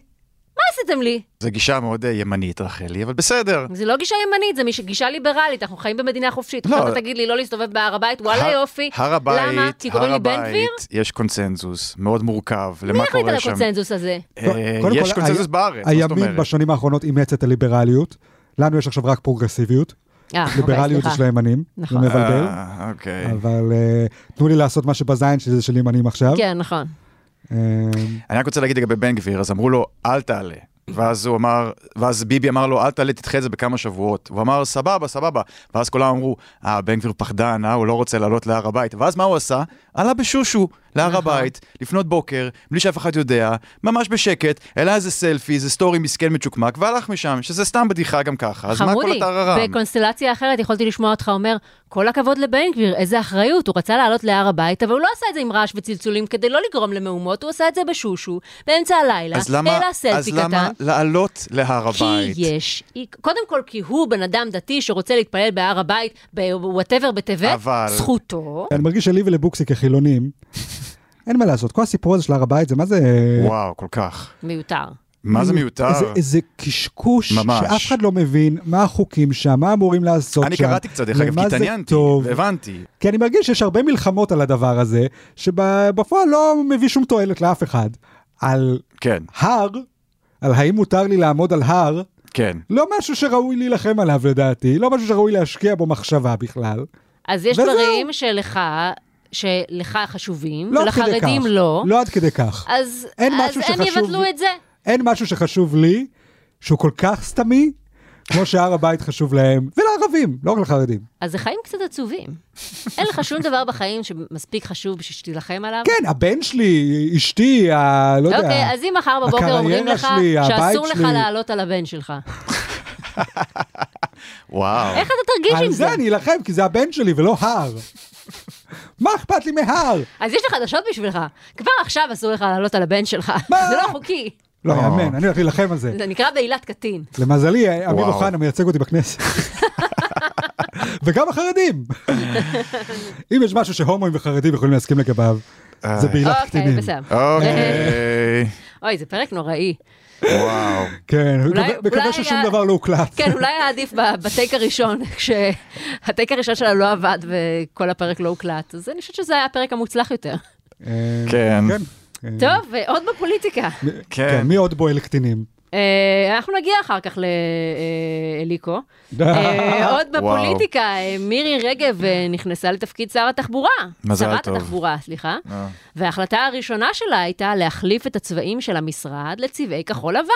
מה עשיתם לי? זו גישה מאוד אה, ימנית, רחלי, אבל בסדר. זה לא גישה ימנית, זה גישה ליברלית, אנחנו חיים במדינה חופשית. לא. אתה תגיד לי לא להסתובב בהר הבית, וואלה הר- יופי. הר הבית, למה? כי קוראים לי הר בן גביר? הבית, יש קונצנזוס מאוד מורכב, מי למה החליט על קורה שם. הקונצנזוס הזה? אה, קודם יש כל, קונצנזוס היה- בארץ, מה זאת הימין אומרת? בשנים האחרונות אימץ את הליברליות. לנו יש עכשיו רק פרוגרסיביות. אה, אוקיי, ליברליות. של הימנים. זה מבלבל. אוקיי. אבל תנו לי לעשות מה שבזין שלי זה של ימנים עכשיו. כן, נכון. אה, אני רק רוצה להגיד לגבי בן גביר, אז אמרו לו, אל תעלה. ואז הוא אמר, ואז ביבי אמר לו, אל תעלה, תדחה את זה בכמה שבועות. הוא אמר, סבבה, סבבה. ואז כולם אמרו, אה, בן גביר פחדן, אה, הוא לא רוצה לעלות להר הבית. ואז מה הוא עשה? עלה בשושו להר נכון. הבית, לפנות בוקר, בלי שאף אחד יודע, ממש בשקט, העלה איזה סלפי, איזה סטורי מסכן מצ'וקמק, והלך משם, שזה סתם בדיחה גם ככה. אז מה כל חמודי, הטררם? בקונסטלציה אחרת יכולתי לשמוע אותך אומר, כל הכבוד לבן גביר, איזה אחריות, הוא רצה לעלות להר הבית, אבל הוא לא עשה את זה עם רעש וצלצולים כדי לא לגרום למהומות, הוא עשה את זה בשושו, באמצע הלילה, העלה אז סלפי קטן. לעלות להר כי הבית? יש, קודם כל כי הוא בן אדם דתי שרוצה להתפלל בהר הבית, בוואטאבר בטבת, אבל- זכותו. אני מרגיש שלי ולבוקסי כחילונים, אין מה לעשות, כל הסיפור הזה של הר הבית זה מה זה... וואו, כל כך. מיותר. מה זה מיותר? איזה, איזה קשקוש, ממש. שאף אחד לא מבין מה החוקים שם, מה אמורים לעשות אני שם. קראתי קצת, דרך אגב, כי זה התעניינתי, טוב. והבנתי. כי אני מרגיש שיש הרבה מלחמות על הדבר הזה, שבפועל לא מביא שום תועלת לאף אחד. על כן, הר, על האם מותר לי לעמוד על הר, כן. לא משהו שראוי להילחם עליו לדעתי, לא משהו שראוי להשקיע בו מחשבה בכלל. אז יש וזהו. דברים שלך, שלך חשובים, לא ולחרדים. לא, לא עד כדי כך. אז אין אז משהו הם שחשוב- יבטלו את זה. אין משהו שחשוב לי, שהוא כל כך סתמי, כמו שהר הבית חשוב להם, ולערבים, לא רק לחרדים. אז זה חיים קצת עצובים. אין לך שום דבר בחיים שמספיק חשוב בשביל שתילחם עליו? כן, הבן שלי, אשתי, ה... לא יודע. אוקיי, אז אם מחר בבוקר אומרים לך שלי, שאסור לך. לעלות על הבן שלך, וואו. איך אתה תרגיש עם על זה? זה אני אלחם, כי זה הבן שלי ולא הר. מה אכפת לי מהר? אז יש לי חדשות בשבילך. כבר עכשיו אסור לך לעלות על הבן שלך. מה? זה לא חוקי. לא. יאמן, אני הולך להילחם על זה. זה נקרא בעילת קטין. למזלי, אמיר וואו. אוחנה מייצג אותי בכנסת. וגם החרדים. אם יש משהו שהומואים וחרדים יכולים להסכים לגביו, זה בעילת אוקיי, קטינים. בסדר. אוקיי. אוי, זה פרק נוראי. וואו. כן, מקווה- ששום דבר לא הוקלט. כן, אולי היה עדיף ב- בטייק הראשון, כשהטייק הראשון שלה לא עבד וכל הפרק לא הוקלט, אז אני חושבת שזה היה הפרק המוצלח יותר. אה, כן. כן. אה, טוב, ועוד בפוליטיקה. כן, מי עוד בועל קטינים? אה, אנחנו נגיע אחר כך לאליקו. אה, עוד. בפוליטיקה, מירי רגב נכנסה לתפקיד שר התחבורה. מזל שרת טוב. התחבורה, סליחה. וההחלטה הראשונה שלה הייתה להחליף את הצבעים של המשרד לצבעי כחול לבן.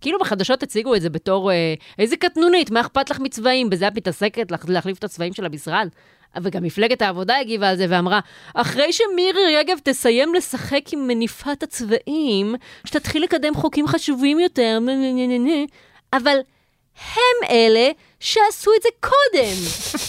כאילו בחדשות הציגו את זה בתור איזה קטנונית, מה אכפת לך מצבעים? בזה את מתעסקת, לה- להחליף את הצבעים של המשרד? וגם מפלגת העבודה הגיבה על זה ואמרה, אחרי שמירי רגב תסיים לשחק עם מניפת הצבעים, שתתחיל לקדם חוקים חשובים יותר, נה, נה, נה, נה, נה." אבל הם אלה שעשו את זה קודם.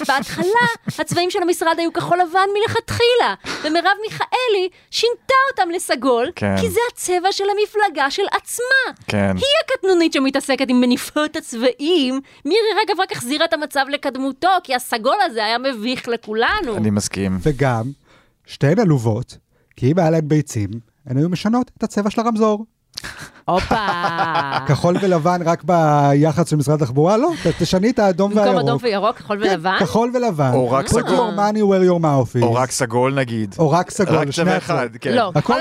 בהתחלה הצבעים של המשרד היו כחול לבן מלכתחילה, ומרב מיכאלי שינתה אותם לסגול, כן. כי זה הצבע של המפלגה של עצמה. כן. היא הקטנונית שמתעסקת עם מניפות הצבעים. מירי רגב רק החזירה את המצב לקדמותו, כי הסגול הזה היה מביך לכולנו. אני מסכים. וגם, שתיהן עלובות, כי אם היה להן ביצים, הן היו משנות את הצבע של הרמזור. הופה. כחול ולבן רק ביחס של משרד התחבורה? לא, תשני את האדום במקום והירוק. אדום וירוק, כחול ולבן? כן, כחול ולבן. או רק Put סגול. your money where your mouth is. או רק סגול נגיד. או רק סגול, רק שני צבע. אחד, כן. לא, כחול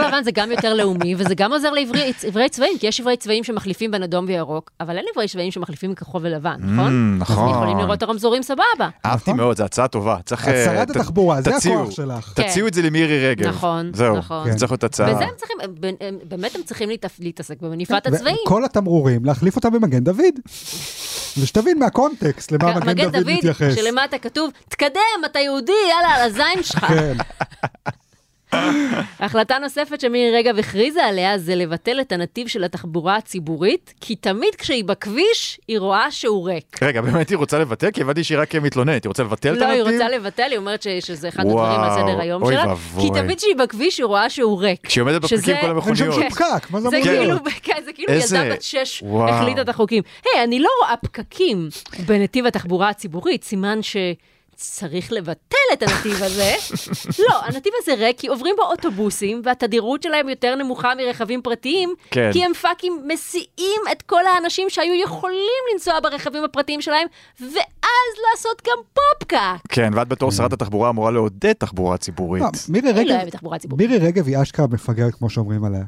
לבן. זה גם יותר לאומי, וזה גם עוזר לעברי עברי צבעים, כי יש עברי צבעים שמחליפים בין אדום וירוק, אבל אין עברי צבעים שמחליפים כחול ולבן, נכון? נכון. אז יכולים לראות את הרמזורים סבבה. אהבתי נכון. מאוד, זו הצעה טובה. צריך... את אה, התחבורה, זה. הכוח שלך. כן. תציעו את זה למירי רגב. נכון, זהו. נכון. זה צריך להיות הצעה. בזה הם צריכים, באמת הם צריכים להתעס- להתעסק במניפת הצבעים. כל התמרורים, להחליף אותם במגן דוד. ושתבין מהקונטקסט למה מגן מגן דוד מתייחס. שלמטה כתוב, תקדם, אתה יהודי, יאללה, על הזין שלך. החלטה נוספת שמירי רגב הכריזה עליה זה לבטל את הנתיב של התחבורה הציבורית, כי תמיד כשהיא בכביש, היא רואה שהוא ריק. רגע, באמת היא רוצה לבטל? כי הבנתי שהיא רק מתלוננת, היא רוצה לבטל את לא, היא הנתיב? רוצה לבטל, היא אומרת ש- שזה אחד וואו, הדברים על סדר היום שלה. כי תמיד כשהיא בכביש, היא רואה שהוא ריק. כשהיא עומדת בפקקים כל אין שם המכוניות. שום פקק, מה זה אמור כאילו, להיות? כן, זה כאילו ילדה בת שש. החליטה את החוקים. היי, אני לא רואה פקקים בנתיב התחבורה הציבורית, סימן ש... צריך לבטל את הנתיב הזה. לא, הנתיב הזה ריק, כי עוברים בו אוטובוסים, והתדירות שלהם יותר נמוכה מרכבים פרטיים, כן. כי הם פאקים מסיעים את כל האנשים שהיו יכולים לנסוע ברכבים הפרטיים שלהם, ואז לעשות גם פופקק. כן, ואת בתור שרת התחבורה אמורה לעודד תחבורה ציבורית. מירי אני לא רגב, אוהבת תחבורה ציבורית. מירי רגב היא אשכרה מפגרת כמו שאומרים עליה.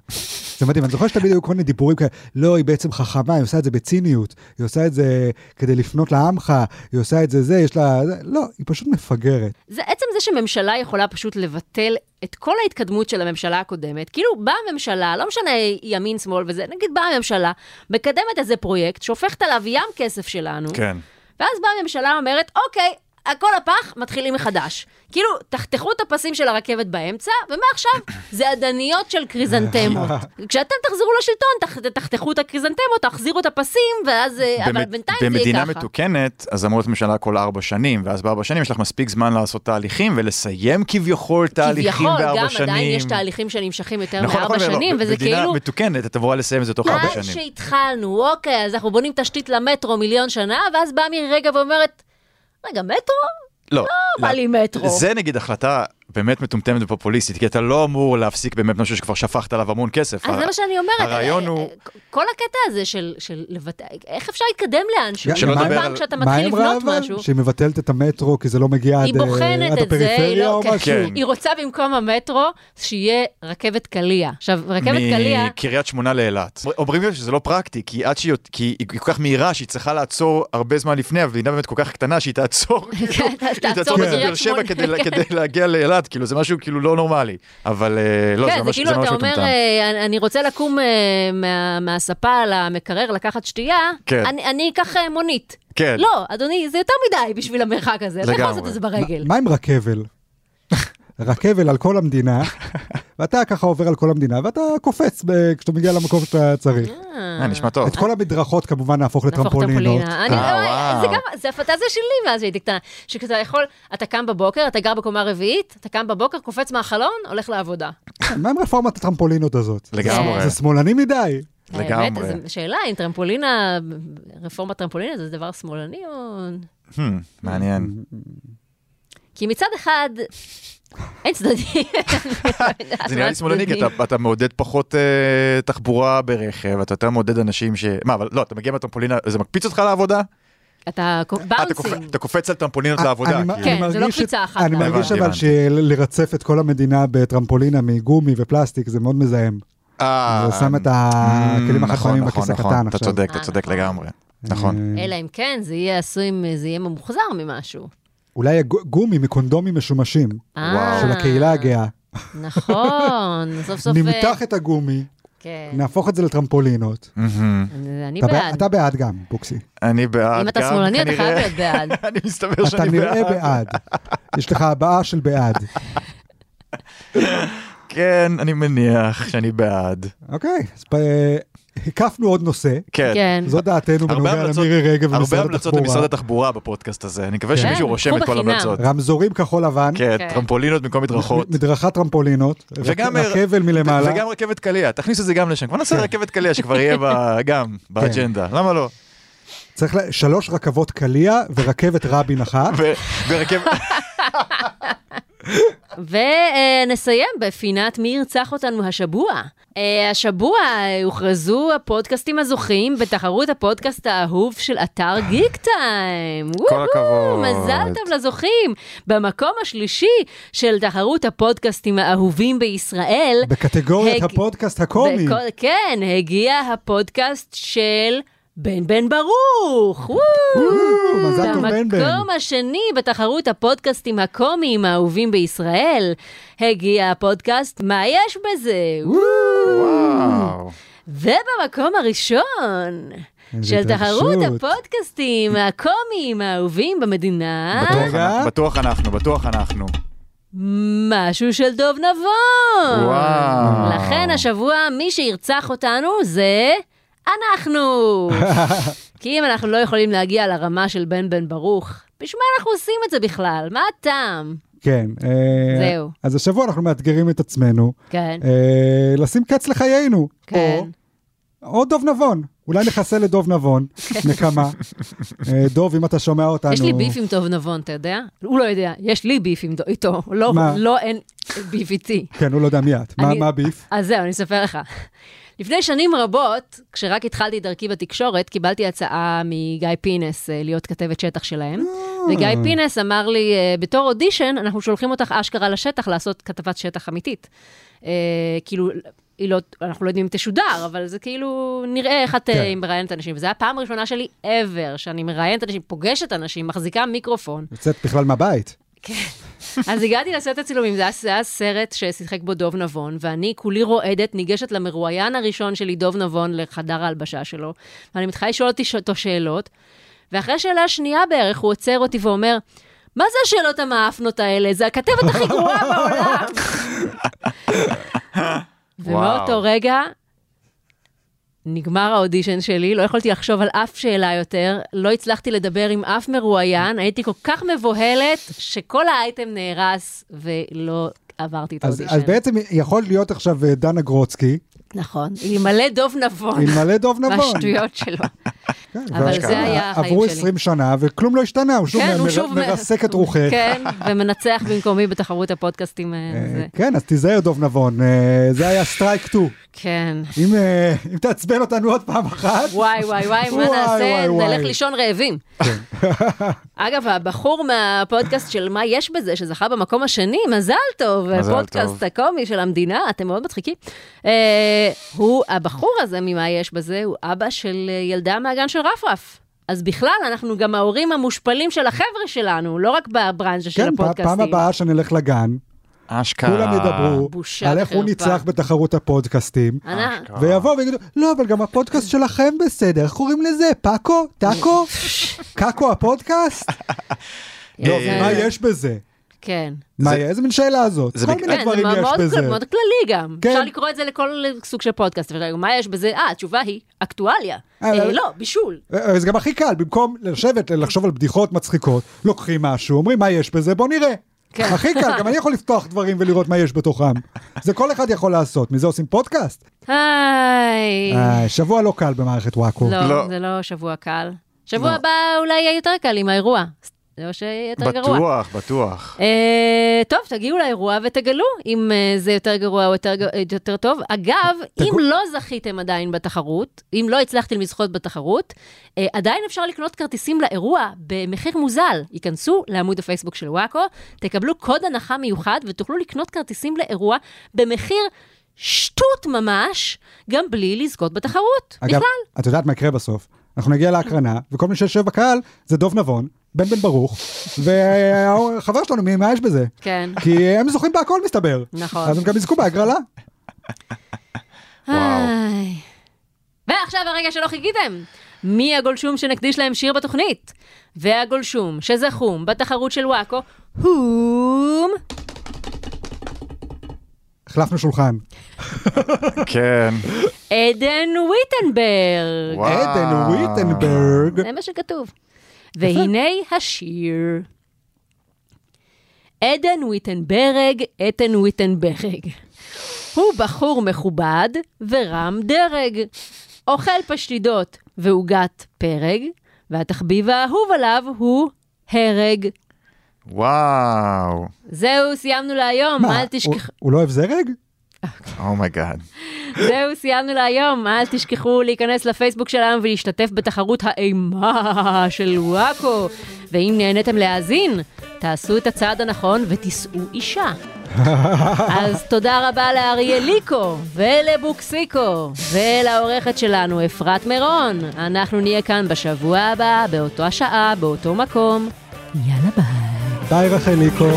זה מדהים, אני זוכר שתמיד היו כל מיני דיבורים כאלה, לא, היא בעצם חכמה, היא עושה את זה בציניות, היא עושה את זה כדי לפנות לעמך, היא עושה את זה זה, יש לה... לא, היא פשוט מפגרת. זה עצם זה שממשלה יכולה פשוט לבטל את כל ההתקדמות של הממשלה הקודמת. כאילו, באה הממשלה, לא משנה ימין, שמאל וזה, נגיד באה הממשלה, מקדמת איזה פרויקט, שופכת עליו ים כסף שלנו, כן. ואז באה הממשלה ואומרת, אוקיי, הכל הפח, מתחילים מחדש. כאילו, תחתכו את הפסים של הרכבת באמצע, ומעכשיו זה אדניות של קריזנטמות. כשאתם תחזרו לשלטון, תח, תחתכו את הקריזנטמות, תחזירו את הפסים, ואז... אה, אבל במד- בינתיים זה יהיה במדינה ככה. מתוקנת, אז אמור להיות ממשלה כל ארבע שנים, ואז בארבע שנים יש לך מספיק זמן לעשות תהליכים ולסיים כביכול תהליכים כביכול, בארבע גם שנים. עדיין יש תהליכים שנמשכים יותר נכון, מארבע נכון, שנים, וזה במדינה כאילו... מתוקנת, את אמורה לסיים את זה תוך ארבע שנים. שהתחלנו, אוקיי, אז אנחנו בונים תשתית למטרו מיליון שנה, ואז באה מירי רגע ואומרת, רגע, מטרו? לא, בא לי מטרו. זה נגיד החלטה באמת מטומטמת ופופוליסטית, כי אתה לא אמור להפסיק באמת משהו שכבר שפכת עליו המון כסף. אז זה מה שאני אומרת. הרעיון אה, הוא- אה, כל הקטע הזה של, של לבטא, איך אפשר להתקדם לאנשהו? שלא כל לדבר פעם על- כשאתה מתחיל לבנות? משהו, שהיא מבטלת את המטרו כי זה לא מגיע עד היא אה, בוחנת עד את זה, היא הפריפריה לא, או כן. משהו? כן. היא רוצה במקום המטרו שיהיה רכבת קליע. עכשיו, רכבת קליע, מקריית שמונה לאילת. אומרים לי שזה לא פרקטי, כי עד שהיא כי היא כל כך מהירה שהיא צריכה לעצור הרבה זמן לפני, המדינה באמת כל כך קטנה שהיא תעצור, כן, היא תעצור בבאר שבע שמונה. כדי- כדי להגיע לאילת, כאילו זה משהו כאילו לא נורמלי. אבל אה, לא, זה כן, זה ממש כאילו זה ממש אתה אומר, מטומטם. אה, אני- אני רוצה לקום אה, מה- מהספה למקרר לקחת שתייה, כן. אני- אני אקח מונית. כן. לא, אדוני, זה יותר מדי בשביל המרחק הזה, אתה יכול. לעשות את זה ברגל. מה עם רכבל? רכבל על כל המדינה, ואתה ככה עובר על כל המדינה, ואתה קופץ ב- כשאתה מגיע למקום שאתה צריך. אה, נשמע טוב. את כל המדרכות כמובן נהפוך לטרמפולינות. טרמפולינה. אני- אה, זה וואו. גם, זה הפנטזיה שלי מאז שהייתי קטנה. שכשאתה יכול, אתה קם בבוקר, אתה גר בקומה רביעית, אתה קם בבוקר, קופץ מהחלון, הולך לעבודה. מה עם רפורמת הטרמפולינות הזאת? לגמרי. זה שמאלני מדי. לגמרי. האמת, זו שאלה אם טרמפולינה, רפורמת טרמפולינה זה דבר שמאלני או... Hmm, מעניין. כי מצד אחד, אין צדדים. זה נראה לי שמאלני, כי אתה- אתה מעודד פחות אה, תחבורה ברכב, אתה יותר מעודד אנשים ש... מה, אבל לא, אתה מגיע מהטרמפולינה, זה מקפיץ אותך לעבודה? אתה קופ- אה, אתה באונסים. אתה קופץ על טרמפולינות לעבודה. כאילו. כן, אני זה לא מרגיש קפיצה אחת. אני מרגיש אבל. שלרצף את כל המדינה בטרמפולינה מגומי ופלסטיק זה מאוד מזהם. אה, זה שם את הכלים נכון, החכמים נכון, בכיס נכון, הקטן אתה עכשיו. צודק, אתה צודק. לגמרי. נכון. אלא אם כן, זה יהיה עשוי, זה יהיה ממוחזר ממשהו. אולי גומי מקונדומים משומשים אה, של הקהילה הגאה. נכון, סוף סוף... נמתח את הגומי, כן, נהפוך את זה לטרמפולינות. אני- אתה בעד-. אתה בעד גם, בוקסי. אני בעד אם אתה גם, שמאלני, אתה. חייב להיות בעד. אני מסתבר אתה שאני נראה בעד. בעד. יש לך הבעה של בעד. כן, אני מניח שאני בעד. אוקיי, אז פ- הקפנו עוד נושא. כן. כן. זו דעתנו הרבה בנוגע המלצות- למירי רגב הרבה ומשרד המלצות למשרד התחבורה. התחבורה בפודקאסט הזה, אני מקווה כן. שמישהו כן, רושם את כל בחינם. ההמלצות. רמזורים כחול לבן, כן. טרמפולינות במקום מדרכות. מדרכת טרמפולינות, וגם- רכבל מלמעלה. וגם רכבת קליע, תכניסו את זה גם לשם. כבר נעשה רכבת קליע שכבר יהיה ב- גם באג'נדה, למה לא? צריך לה- שלוש רכבות קליע ורכבת רבין אחת. ורכבת... ונסיים בפינת מי ירצח אותנו השבוע. אה, השבוע הוכרזו הפודקאסטים הזוכים בתחרות הפודקאסט האהוב של אתר גיק טיים. כל הכבוד. מזל טוב לזוכים. במקום השלישי של תחרות הפודקאסטים האהובים בישראל. בקטגוריית הפודקאסט הקומי. כן, הגיע הפודקאסט של בן בן ברוך. וואו. וואו, מזל טוב בן בן. במקום השני בתחרות הפודקאסטים הקומיים האהובים בישראל, הגיע הפודקאסט מה יש בזה? וואו. ובמקום הראשון של תחרות. הפודקאסטים הקומיים האהובים במדינה, בטוח. אנחנו, בטוח אנחנו, בטוח אנחנו. משהו של דוב נבון. וואו. לכן השבוע מי שירצח אותנו זה אנחנו. כי אם אנחנו לא יכולים להגיע לרמה של בן בן ברוך, בשביל מה אנחנו עושים את זה בכלל? מה הטעם? כן. אה, זהו. אז השבוע אנחנו מאתגרים את עצמנו כן, אה, לשים קץ לחיינו. כן. או, דוב נבון. אולי נחסל את דוב נבון, נקמה. אה, דוב, אם אתה שומע אותנו... יש לי ביף עם דוב נבון, אתה יודע? הוא לא יודע, יש לי ביף איתו. לא? לא, אין ביף איתי. כן, הוא לא יודע מי את. מה הביף? אז זהו, אני אספר לך. לפני שנים רבות, כשרק התחלתי דרכי בתקשורת, קיבלתי הצעה מגיא פינס אה, להיות כתבת שטח שלהם. אה. וגיא פינס אמר לי, אה, בתור אודישן, אנחנו שולחים אותך אשכרה לשטח לעשות כתבת שטח אמיתית. כאילו, היא לא, אנחנו לא יודעים אם תשודר, אבל זה כאילו, נראה איך את. כן. מראיינת אנשים. וזו הייתה הפעם הראשונה שלי ever, שאני מראיינת אנשים, פוגשת אנשים, מחזיקה מיקרופון. יוצאת בכלל מהבית. אז הגעתי לעשות הצילומים, זה היה, זה היה סרט ששיחק בו דוב נבון, ואני כולי רועדת, ניגשת למרואיין הראשון שלי, דוב נבון, לחדר ההלבשה שלו, ואני מתחילה לשאול אותי אותו שאלות, ואחרי שאלה שנייה בערך, הוא עוצר אותי ואומר, מה זה השאלות המאפנות האלה? זה הכתבת הכי גרועה בעולם. ומאותו רגע, נגמר האודישן שלי, לא יכולתי לחשוב על אף שאלה יותר, לא הצלחתי לדבר עם אף מרואיין, הייתי כל כך מבוהלת, שכל האייטם נהרס ולא עברתי את אז, האודישן. אז בעצם יכול להיות עכשיו אה, דנה גרוצקי, נכון, אלמלא דוב נבון, אלמלא דוב נבון. מהשטויות שלו. כן, אבל זה היה החיים עברו שלי. 20 שנה וכלום לא השתנה, הוא שוב כן, הוא מר- שוב מ- מרסק את רוחך. כן, ומנצח במקומי בתחרות הפודקאסטים. אה, אה, זה. כן, אז תיזהר דוב נבון, אה, זה היה strike 2. כן. אם אם תעצבן אותנו עוד פעם אחת, וואי, וואי, וואי, מה נעשה? נלך לישון רעבים. אגב, הבחור מהפודקאסט של מה יש בזה, שזכה במקום השני, מזל טוב, מזל פודקאסט טוב. הקומי של המדינה, אתם מאוד מצחיקים. אה, הוא, הבחור הזה ממה יש בזה, הוא אבא של אה, ילדה מהגן של רפרף. אז בכלל, אנחנו גם ההורים המושפלים של החבר'ה שלנו, לא רק בברנז'ה של כן, פ- הפודקאסטים. פעם הבאה שנלך לגן, אשכרה. כולם ידברו בושה על איך הוא. ניצח בתחרות הפודקאסטים. ויבואו ויגידו, לא, אבל גם הפודקאסט שלכם בסדר, איך קוראים לזה? פאקו? טאקו? קאקו הפודקאסט? לא, מה יש בזה? כן. מה, זה- איזה מין שאלה הזאת? זה כל מיני כן, דברים זה יש בזה. מאוד כללי גם. כן. אפשר לקרוא את זה לכל סוג של פודקאסט. מה יש בזה? אה, התשובה היא אקטואליה. אה, אה, לא, בישול. אה, זה גם הכי קל, במקום לשבת, לחשוב על בדיחות מצחיקות, לוקחים משהו, אומרים מה יש בזה, בוא נראה. כן. הכי קל, גם אני יכול לפתוח דברים ולראות מה יש בתוכם. זה כל אחד יכול לעשות, מזה עושים פודקאסט. היי. שבוע לא קל במערכת וואקו. לא, לא. זה לא שבוע קל. שבוע לא. הבא אולי יהיה יותר קל עם האירוע. או שיהיה יותר גרוע. בטוח, בטוח. אה, טוב, תגיעו לאירוע ותגלו אם אה, זה יותר גרוע או יותר, ג- יותר טוב. אגב, אם תגו- לא זכיתם עדיין בתחרות, אם לא הצלחתם לזכות בתחרות, אה, עדיין אפשר לקנות כרטיסים לאירוע במחיר מוזל. ייכנסו לעמוד הפייסבוק של וואקו, תקבלו קוד הנחה מיוחד ותוכלו לקנות כרטיסים לאירוע במחיר שטות ממש, גם בלי לזכות בתחרות. אגב, בכלל. את יודעת מה יקרה בסוף? אנחנו נגיע להקרנה, וכל מי שיושב בקהל זה דוב נבון, בן בן ברוך, והחבר שלנו, מי- מה יש בזה? כן. כי הם זוכים בהכל מסתבר. נכון. אז הם גם יזכו בהגרלה. וואו. ועכשיו הרגע שלא חיכיתם. מי הגולשום שנקדיש להם שיר בתוכנית? והגולשום שזכום בתחרות של וואקו, הום... החלפנו שולחן. כן. עדן ויטנברג. וואו. עדן וויטנברג. זה מה שכתוב. והנה השיר. עדן ויטנברג, עדן ויטנברג. הוא בחור מכובד ורם דרג. אוכל פשטידות ועוגת פרג, והתחביב האהוב עליו הוא הרג. וואו. זהו, סיימנו להיום, מה, אל הוא- תשכחו. הוא לא אוהב זרג? oh my god. זהו, סיימנו להיום. אל תשכחו להיכנס לפייסבוק שלנו ולהשתתף בתחרות האימה של וואקו. ואם נהניתם להאזין, תעשו את הצעד הנכון ותישאו אישה. אז תודה רבה לאריאליקו ולבוקסיקו ולעורכת שלנו אפרת מירון. אנחנו נהיה כאן בשבוע הבא, באותו השעה, באותו מקום. יאללה ביי. ביי רחליקו.